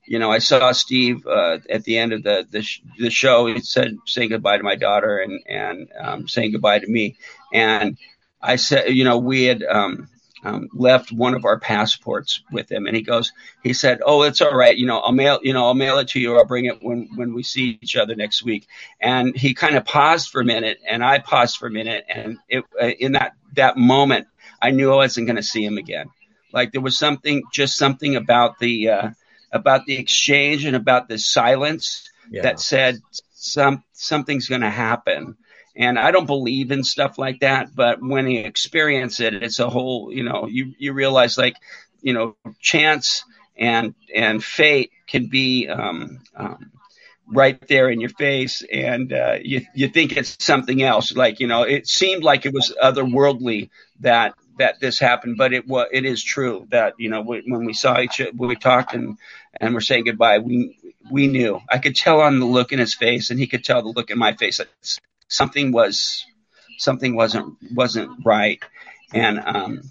you know, I saw Steve uh, at the end of the the, sh- the, show. He said saying goodbye to my daughter and and um, saying goodbye to me. And I said, you know, we had um, um, left one of our passports with him, and he goes, he said, "Oh, it's all right. You know, I'll mail, you know, I'll mail it to you. I'll bring it when when we see each other next week." And he kind of paused for a minute, and I paused for a minute, and it, uh, in that that moment, I knew I wasn't going to see him again. Like there was something, just something about the uh, about the exchange and about the silence yeah. that said some something's going to happen and I don't believe in stuff like that, but when you experience it, it's a whole, you know, you, you realize like, you know, chance and, and fate can be, um, um, right there in your face and uh, you you think it's something else like you know it seemed like it was otherworldly that that this happened but it was it is true that you know when we saw each other we talked and and we're saying goodbye. We we knew. I could tell on the look in his face and he could tell the look in my face that something was something wasn't wasn't right. And um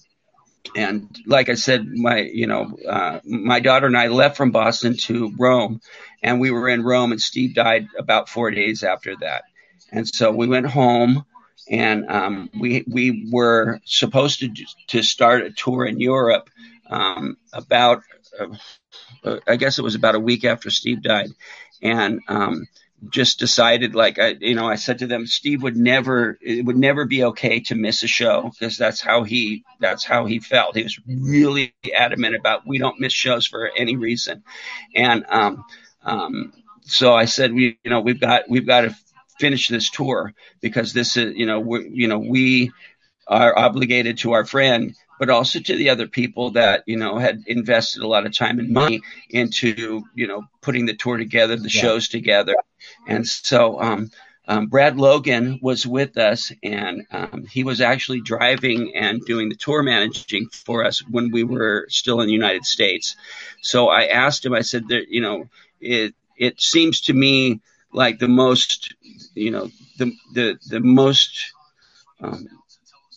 and like I said, my you know uh, my daughter and I left from Boston to Rome, and we were in Rome, and Steve died about four days after that, and so we went home, and um, we we were supposed to to start a tour in Europe um, about uh, I guess it was about a week after Steve died, and um, just decided like I you know I said to them Steve would never it would never be okay to miss a show because that's how he that's how he felt. He was really adamant about we don't miss shows for any reason and um um so I said we you know we've got we've got to finish this tour because this is you know we you know we are obligated to our friend but also to the other people that you know had invested a lot of time and money into you know putting the tour together, the yeah. shows together, and so um, um, Brad Logan was with us, and um, he was actually driving and doing the tour managing for us when we were still in the United States. So I asked him, I said, that, you know, it it seems to me like the most, you know, the the the most um,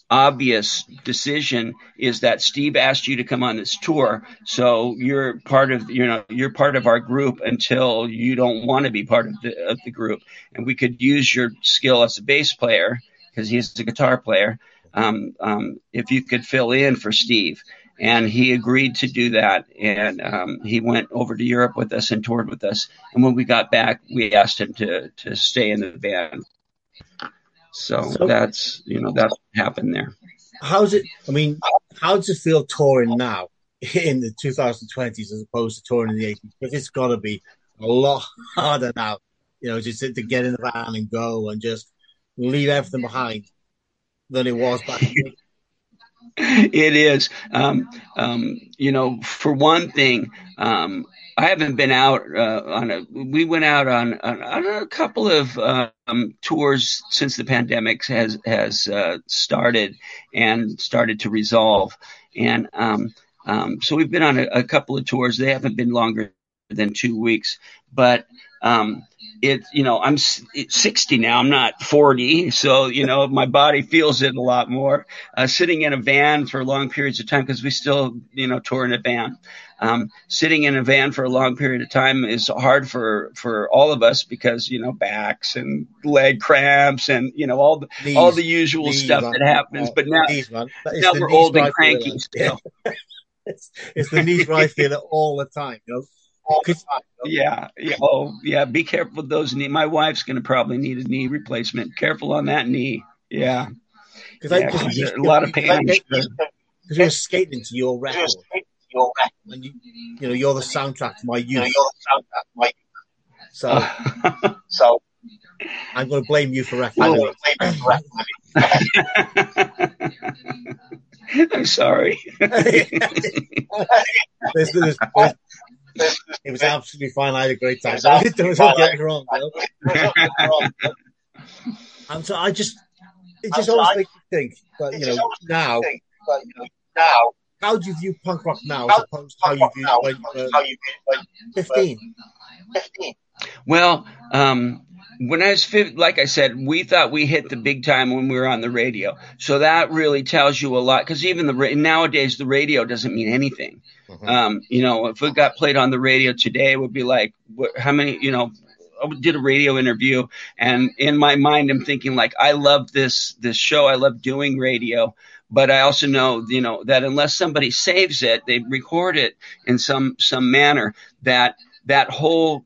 obvious decision is that Steve asked you to come on this tour, so you're part of you know you're part of our group until you don't want to be part of the of the group, and we could use your skill as a bass player because he's a guitar player. Um, um, if you could fill in for Steve, and he agreed to do that, and um, he went over to Europe with us and toured with us. And when we got back, we asked him to to stay in the band. So, so that's you know that's what happened there. How's it? I mean, how does it feel touring now in the 2020s as opposed to touring in the 80s? Because it's got to be a lot harder now. You know, just to, to get in the van and go and just leave everything behind than it was back. it is. Um, um, you know, for one thing, um, I haven't been out uh, on a. We went out on, on, on a couple of um, tours since the pandemic has has uh, started and started to resolve, and um, um, so we've been on a, a, couple of tours. They haven't been longer than two weeks, but um, it you know I'm 60 now. I'm not 40, so you know my body feels it a lot more. Uh, sitting in a van for long periods of time because we still you know tour in a van. Um, sitting in a van for a long period of time is hard for for all of us because you know backs and leg cramps and you know all the knees, all the usual stuff that happens. But now now we're old and cranky still. it's, it's the knees where I feel it all the time. You know? Yeah, yeah. Oh, yeah. Be careful with those knee. My wife's going to probably need a knee replacement. Careful on that knee. Yeah, Because yeah, a lot of pain. Because you're skating to your record. And you, you know, you're the soundtrack to my youth. You know, you're the soundtrack to my youth. So, so I'm going to blame you for record. I'm sorry. there's, there's, there's, it was absolutely fine. I had a great time. Don't, don't get me wrong. and so I just, it just always makes you think But you know, now, now, how do you view punk rock now as opposed to how you view it when, uh, 15? 15. Well, um, when I was like I said, we thought we hit the big time when we were on the radio. So that really tells you a lot because even the nowadays the radio doesn't mean anything. Mm-hmm. Um, you know, if it got played on the radio today, it would be like, what, how many? You know, I did a radio interview, and in my mind, I'm thinking like, I love this this show. I love doing radio, but I also know, you know, that unless somebody saves it, they record it in some some manner that that whole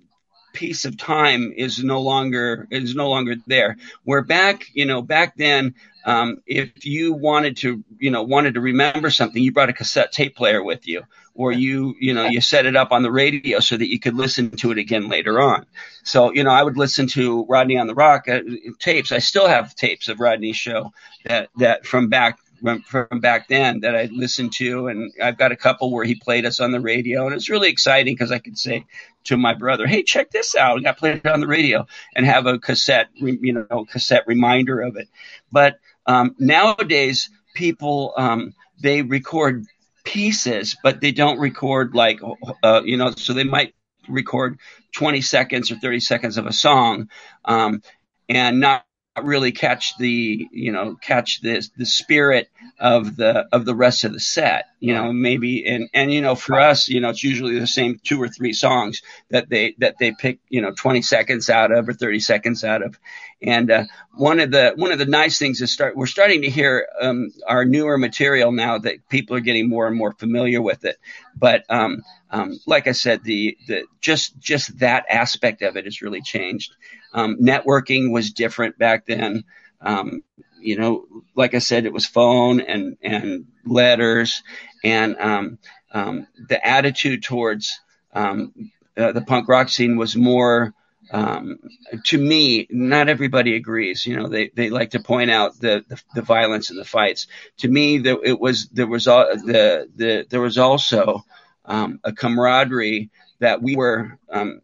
piece of time is no longer is no longer there. Where back, you know, back then, um, if you wanted to, you know, wanted to remember something, you brought a cassette tape player with you, or you, you know, you set it up on the radio so that you could listen to it again later on. So, you know, I would listen to Rodney on the ROQ uh, tapes. I still have tapes of Rodney's show that that from back from back then that I listened to, and I've got a couple where he played us on the radio, and it's really exciting because I could say to my brother, "Hey, check this out! I got played on the radio," and have a cassette, you know, cassette reminder of it. But um, nowadays, people um, they record pieces, but they don't record like, uh, you know, so they might record 20 seconds or 30 seconds of a song, um, and not really catch the you know catch the the spirit of the of the rest of the set you know maybe and and you know for us you know it's usually the same two or three songs that they that they pick you know 20 seconds out of or 30 seconds out of. And uh, one of the one of the nice things is start we're starting to hear um, our newer material now that people are getting more and more familiar with it. But um, um, like I said the the just just that aspect of it has really changed um, networking was different back then. Um, you know, like I said, it was phone and and letters, and um, um the attitude towards um, uh, the punk rock scene was more. Um, to me, not everybody agrees. You know, they, they like to point out the, the, the violence and the fights. To me, there, it was there was all, the the there was also a camaraderie that we were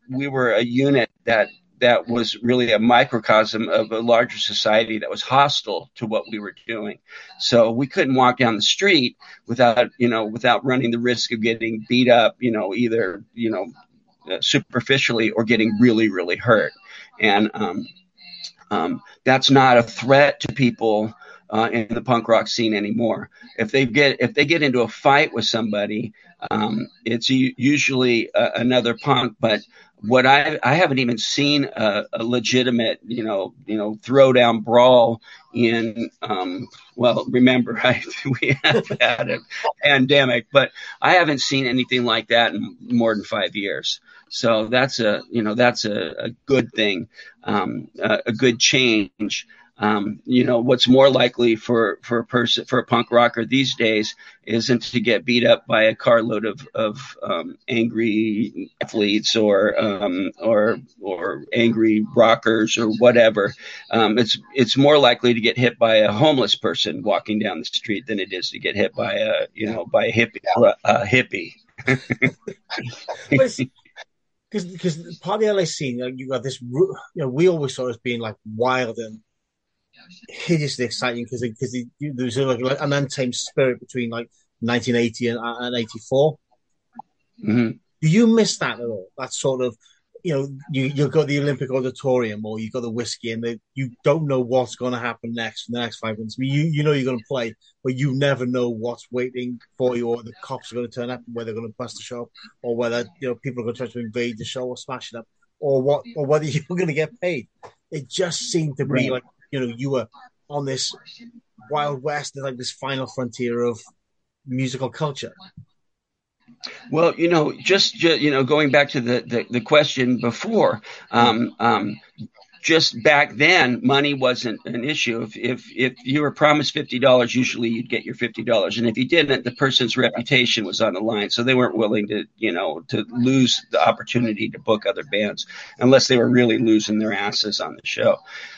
we were a unit that that was really a microcosm of a larger society that was hostile to what we were doing. So we couldn't walk down the street without, you know, without running the risk of getting beat up, you know, either, you know, uh, superficially or getting really, really hurt. And um, um, that's not a threat to people uh, in the punk rock scene anymore. If they get if they get into a fight with somebody, um, it's usually uh, another punk. But what I I haven't even seen a, a legitimate you know you know throwdown brawl in um, well remember I, we have had a pandemic, but I haven't seen anything like that in more than five years. So that's a you know that's a, a good thing, um, a, a good change. Um, you know, what's more likely for, for a person, for a punk rocker these days isn't to get beat up by a carload of, of, um, angry athletes or, um, or, or angry rockers or whatever. Um, it's, it's more likely to get hit by a homeless person walking down the street than it is to get hit by a, you know, by a hippie, a hippie. because because part of the LA scene, like, you got this, you know, we always saw it as being like wild and hideously exciting because because there was like an untamed spirit between like 1980 and, and 84. Mm-hmm. Do you miss that at all? That sort of, you know, you you got the Olympic Auditorium or you've got the whiskey, and the, you don't know what's going to happen next in the next five minutes. I mean, you you know you're going to play, but you never know what's waiting for you, or the cops are going to turn up, whether they're going to bust the shop, or whether you know people are going to try to invade the show or smash it up, or what, or whether you're going to get paid. It just seemed to be right. like you know you were on this wild west, like this final frontier of musical culture. Well, you know, just, just you know, going back to the, the, the question before, um, um, just back then, money wasn't an issue. If if if you were promised fifty dollars, usually you'd get your fifty dollars, and if you didn't, the person's reputation was on the line, so they weren't willing to you know to lose the opportunity to book other bands unless they were really losing their asses on the show.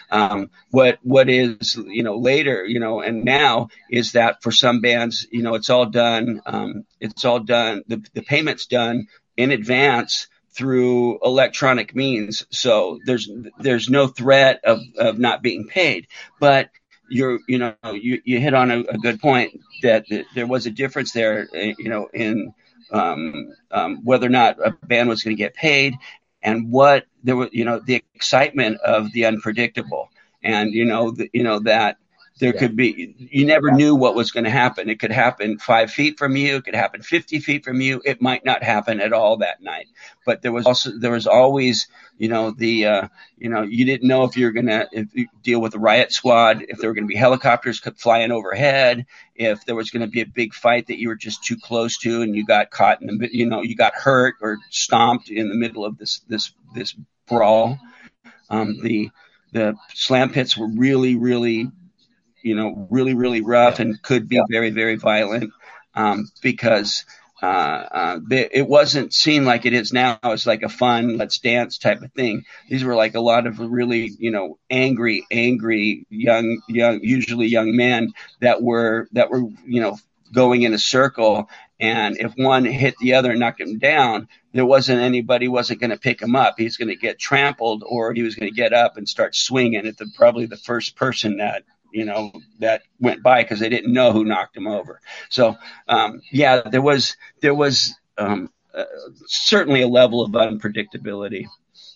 Um, what what is you know later you know and now is that for some bands you know it's all done um, it's all done the the payment's done in advance through electronic means. So there's there's no threat of, of not being paid. But you're you know you, you hit on a, a good point that, there was a difference there eh, you know in um, um, whether or not a band was going to get paid and what there was you know the excitement of the unpredictable. And you know the, you know that there yeah. could be, you never knew what was going to happen. It could happen five feet from you. It could happen 50 feet from you. It might not happen at all that night. But there was also, there was always, you know, the, uh, you know, you didn't know if you were going to deal with a riot squad, if there were going to be helicopters flying overhead, if there was going to be a big fight that you were just too close to and you got caught in the, you know, you got hurt or stomped in the middle of this, this, this brawl. Um, the, the slam pits were really, really you know, really, really rough and could be very, very violent um, because uh, uh, it wasn't seen like it is now as like a fun, let's dance type of thing. These were like a lot of really, you know, angry, angry young, young, usually young men that were that were, you know, going in a circle. And if one hit the other and knocked him down, there wasn't anybody wasn't going to pick him up. He's going to get trampled, or he was going to get up and start swinging at the probably the first person that you know, that went by because they didn't know who knocked him over. So, um, yeah, there was there was um, uh, certainly a level of unpredictability.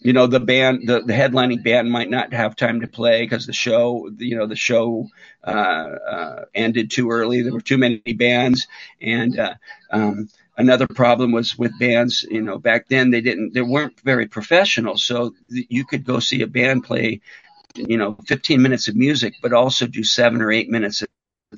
You know, the band, the, the headlining band might not have time to play because the show, you know, the show uh, uh, ended too early. There were too many bands, and uh, um, another problem was with bands. You know, back then they didn't, they weren't very professional, so you could go see a band play you know, 15 minutes of music, but also do seven or eight minutes of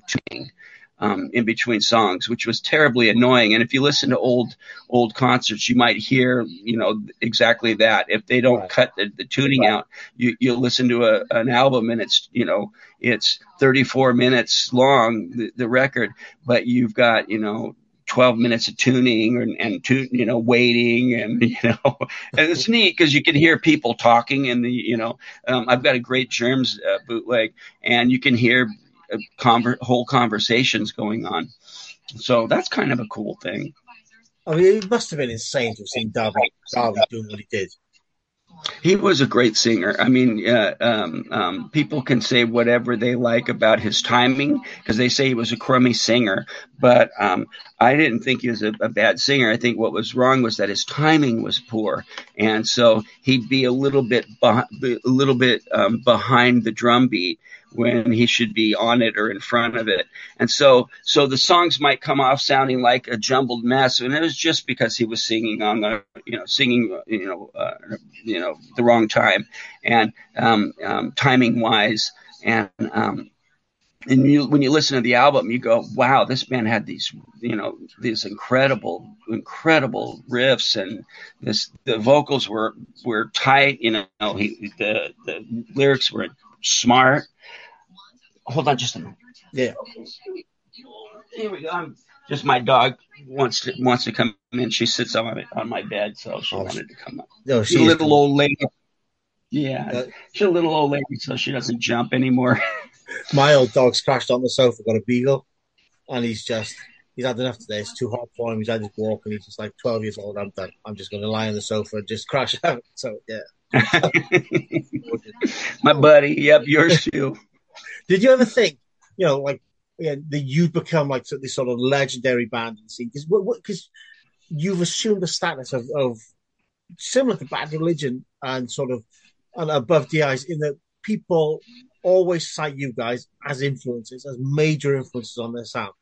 tuning um, in between songs, which was terribly annoying. And if you listen to old old concerts, you might hear, you know, exactly that. If they don't right. cut the, the tuning right. out, you you listen to a, an album and it's you know it's 34 minutes long the, the record, but you've got you know 12 minutes of tuning and, and tune, you know, waiting and, you know, and it's neat because you can hear people talking and the, you know, um, I've got a great Germs uh, bootleg and you can hear uh, conver- whole conversations going on. So that's kind of a cool thing. I mean, it must have been insane to have seen Darby, Darby doing what he did. He was a great singer. I mean, uh, um, um, people can say whatever they like about his timing because they say he was a crummy singer, but um, I didn't think he was a, a, bad singer. I think what was wrong was that his timing was poor, and so he'd be a little bit, a little bit um, behind the drum beat when he should be on it or in front of it. And so, so the songs might come off sounding like a jumbled mess, and it was just because he was singing on the, you know, singing, you know, uh, you know, the wrong time and um, um, timing wise, and um, and you, when you listen to the album, you go, "Wow, this man had these, you know, these incredible, incredible riffs, and this the vocals were were tight. You know, he, the the lyrics were smart, hold on just a minute. Yeah. Here we go. I'm, just my dog wants to wants to come in. She sits on my on my bed, so she oh, wanted to come up. No, she's a little cool. old lady. Yeah, uh, she's a little old lady, so she doesn't jump anymore. my old dog's crashed on the sofa, got a beagle, and he's just he's had enough today. It's too hot for him. He's had his walk, and he's just like twelve years old. I'm done. I'm just going to lie on the sofa and just crash out. So yeah. my buddy, yep, yours too. Did you ever think, you know, like yeah, that you'd become like this sort of legendary band in the scene? Because because you've assumed the status of, of similar to Bad Religion and sort of and above the eyes in that people always cite you guys as influences, as major influences on their sound.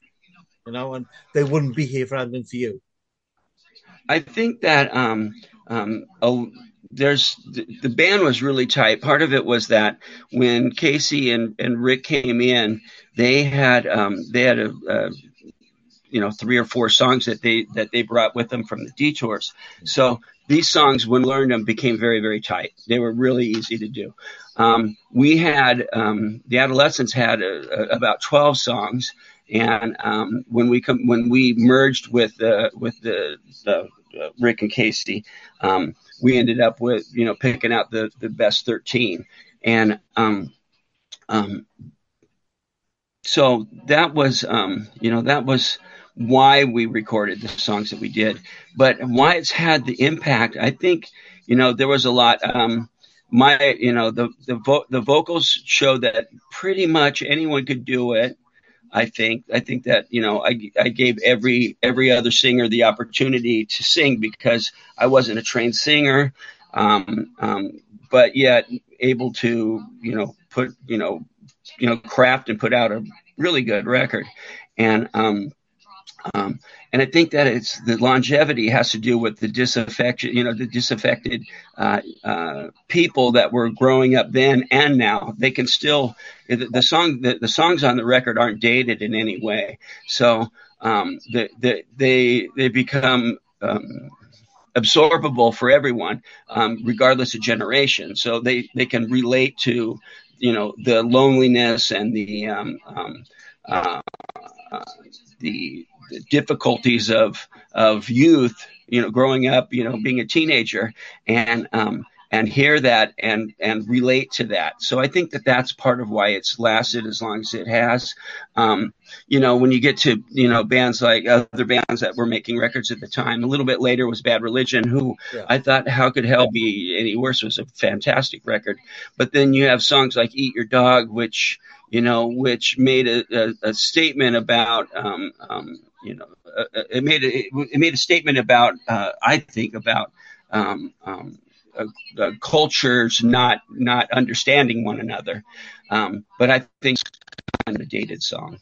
You know, and they wouldn't be here if it hadn't been for you. I think that um, um, a, there's the, the, band was really tight. Part of it was that when Casey and, and Rikk came in, they had um, they had a, a you know three or four songs that they that they brought with them from the detours. So these songs, when learned them, became very very tight. They were really easy to do. Um, we had um, the adolescents had a, a, about twelve songs, and um, when we com- when we merged with the with the, the uh, Rikk and Casey, um, we ended up with you know picking out the the best thirteen, and um, um, so that was um, you know that was why we recorded the songs that we did. But why it's had the impact i think you know there was a lot um, my you know the the, vo- the vocals show that pretty much anyone could do it i think i think that you know i i gave every every other singer the opportunity to sing because i wasn't a trained singer. Um, um, but yet able to you know put you know you know craft and put out a really good record. And um um, and I think that it's the longevity has to do with the disaffected, you know, the disaffected uh, uh, people that were growing up then and now. They can still the, the song the, the, songs on the record aren't dated in any way, so um, the, the, they they become um, absorbable for everyone, um, regardless of generation. So they they can relate to you know the loneliness and the um, um, uh, the difficulties of of youth, you know, growing up, you know, being a teenager, and um, and hear that and and relate to that. So I think that that's part of why it's lasted as long as it has. Um, you know, when you get to you know bands like other bands that were making records at the time, a little bit later was Bad Religion, who yeah. I thought how could hell be any worse it was a fantastic record. But then you have songs like Eat Your Dog, which you know, which made a, a, a statement about um, um, you know, uh, uh, it made a, it made a statement about uh, I think about um, um, uh, uh, cultures not not understanding one another. Um, but I think it's kind of a dated song.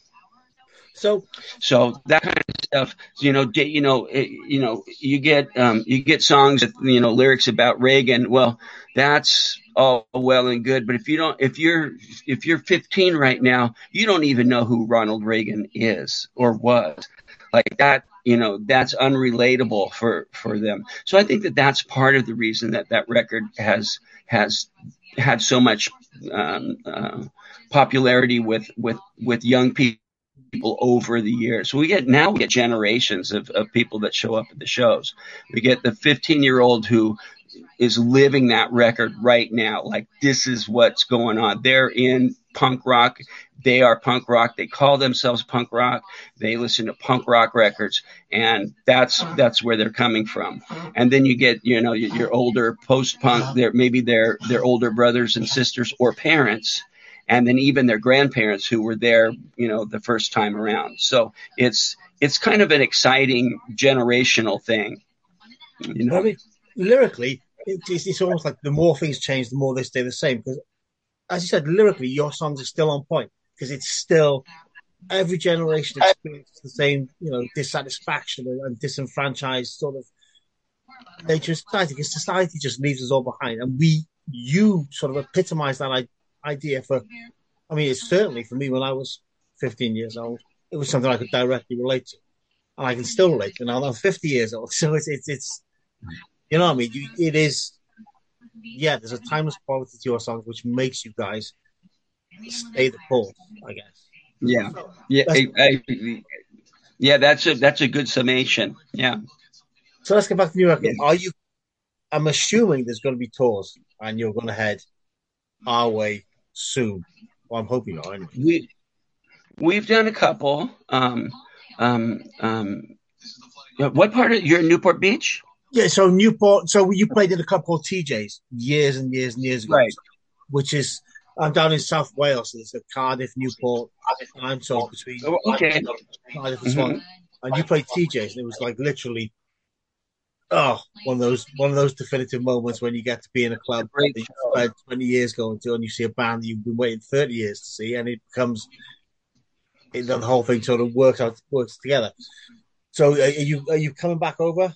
So, so that kind of stuff, you know, you know, it, you know, you get um, you get songs, that, you know, lyrics about Reagan. Well, that's all well and good, but if you don't, if you're if you're 15 right now, you don't even know who Ronald Reagan is or was like that you know that's unrelatable for for them so i think that that's part of the reason that that record has has had so much um, uh, popularity with with with young people over the years. So we get now we get generations of, of people that show up at the shows. We get the 15 year old who is living that record right now. Like this is what's going on. They're in punk rock. They are punk rock. They call themselves punk rock. They listen to punk rock records, and that's that's where they're coming from. And then you get you know your older post punk. Maybe their their older brothers and sisters or parents, and then even their grandparents who were there you know the first time around. So it's it's kind of an exciting generational thing. You know? I mean, lyrically, it's, it's almost like the more things change, the more they stay the same. Because, as you said, lyrically, your songs are still on point because it's still every generation experiences the same, you know, dissatisfaction and disenfranchised sort of nature of society. Because society just leaves us all behind, and we, you, sort of epitomize that idea for. I mean, it's certainly for me when I was 15 years old, it was something I could directly relate to, and I can still relate to. Now I'm 50 years old, so it's it's, it's you know what I mean? You, it is, yeah. There's a timeless quality to your songs which makes you guys stay the course, I guess. Yeah, yeah, I, I, yeah. That's a that's a good summation. Yeah. So let's get back to New York. Yeah. Are you? I'm assuming there's going to be tours, and you're going to head our way soon. Well, I'm hoping not. Anyway. We we've done a couple. Um, um, um, what part of you're in Newport Beach? Yeah, so Newport. So you played in a couple of TJs years and years and years ago, right? Which is I'm down in South Wales. So it's a Cardiff, Newport. I'm so between oh, okay. Cardiff and Swan. Mm-hmm. And you played TJs, and it was like literally, oh, one of those one of those definitive moments when you get to be in a club that you spent 20 years going to, and you see a band that you've been waiting 30 years to see, and it becomes it, the whole thing sort of works out works together. So, are you are you coming back over?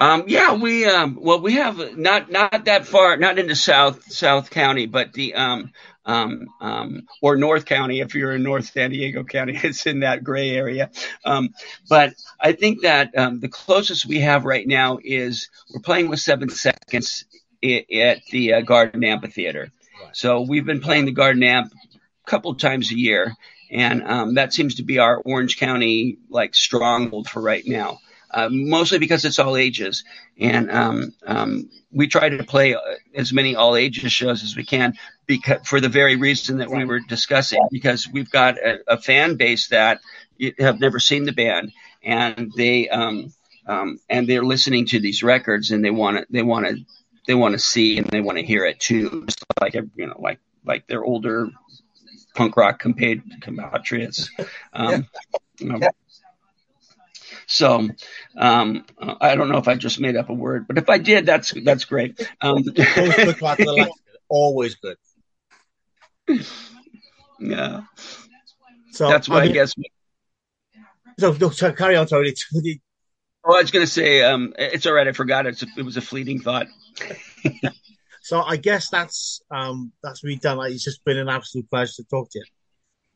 Um, yeah, we um, well, we have not not that far, not into South South County, but the um, um, um, or North County if you're in North San Diego County. It's in that gray area. Um, but I think that um, the closest we have right now is we're playing with seven seconds at the uh, Garden Amphitheater. So we've been playing the Garden Amp a couple times a year, and um, that seems to be our Orange County like stronghold for right now. Uh, mostly because it's all ages, and um, um, we try to play uh, as many all ages shows as we can, because for the very reason that we were discussing, because we've got a, a fan base that have never seen the band, and they um, um, and they're listening to these records, and they want to they want to they want to see and they want to hear it too, just like you know like like their older punk rock compatriots. Um, you know, so um, I don't know if I just made up a word, but if I did, that's that's great. Um, always good. Yeah. So that's why I, mean, I guess. So, no, so carry on, sorry. oh, I was going to say, um, it's all right. I forgot. It's a, it was a fleeting thought. so I guess that's um, that's me done. Like, it's just been an absolute pleasure to talk to you.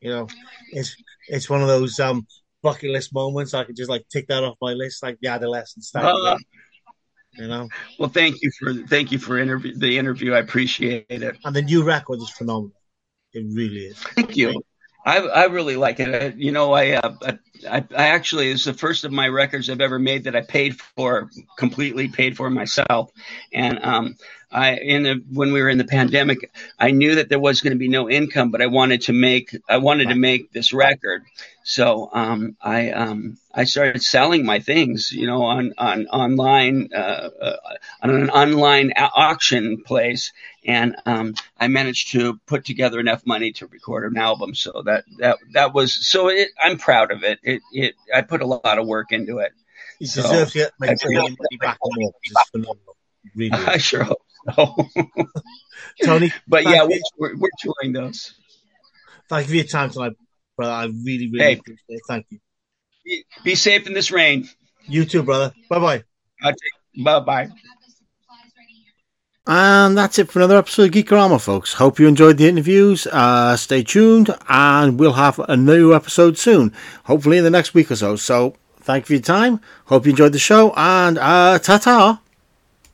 You know, it's it's one of those um, bucket list moments. I could just like tick that off my list, like the adolescent stuff. Uh, you know. Well, thank you for thank you for interview the interview. I appreciate it. And the new record is phenomenal. It really is. Thank you. I I really like it. You know, I uh, I, I actually it's the first of my records I've ever made that I paid for completely paid for myself, and um, I in the when we were in the pandemic, I knew that there was going to be no income, but I wanted to make I wanted to make this record, so um, I um, I started selling my things, you know, on on online uh, uh, on an online auction place, and um, I managed to put together enough money to record an album. So that that that was so it, I'm proud of it. It it I put a lot of work into it. You so deserve to get money back more. It's phenomenal. Really. I sure hope so. Tony, but yeah, we're, we're touring those. Thank you for your time tonight, brother. I really, really hey, appreciate it. Thank you. Be, be safe in this rain. You too, brother. Bye bye. Bye bye. And that's it for another episode of Geekorama, folks. Hope you enjoyed the interviews. Uh, stay tuned, and we'll have a new episode soon, hopefully in the next week or so. So, thank you for your time. Hope you enjoyed the show, and uh, ta ta.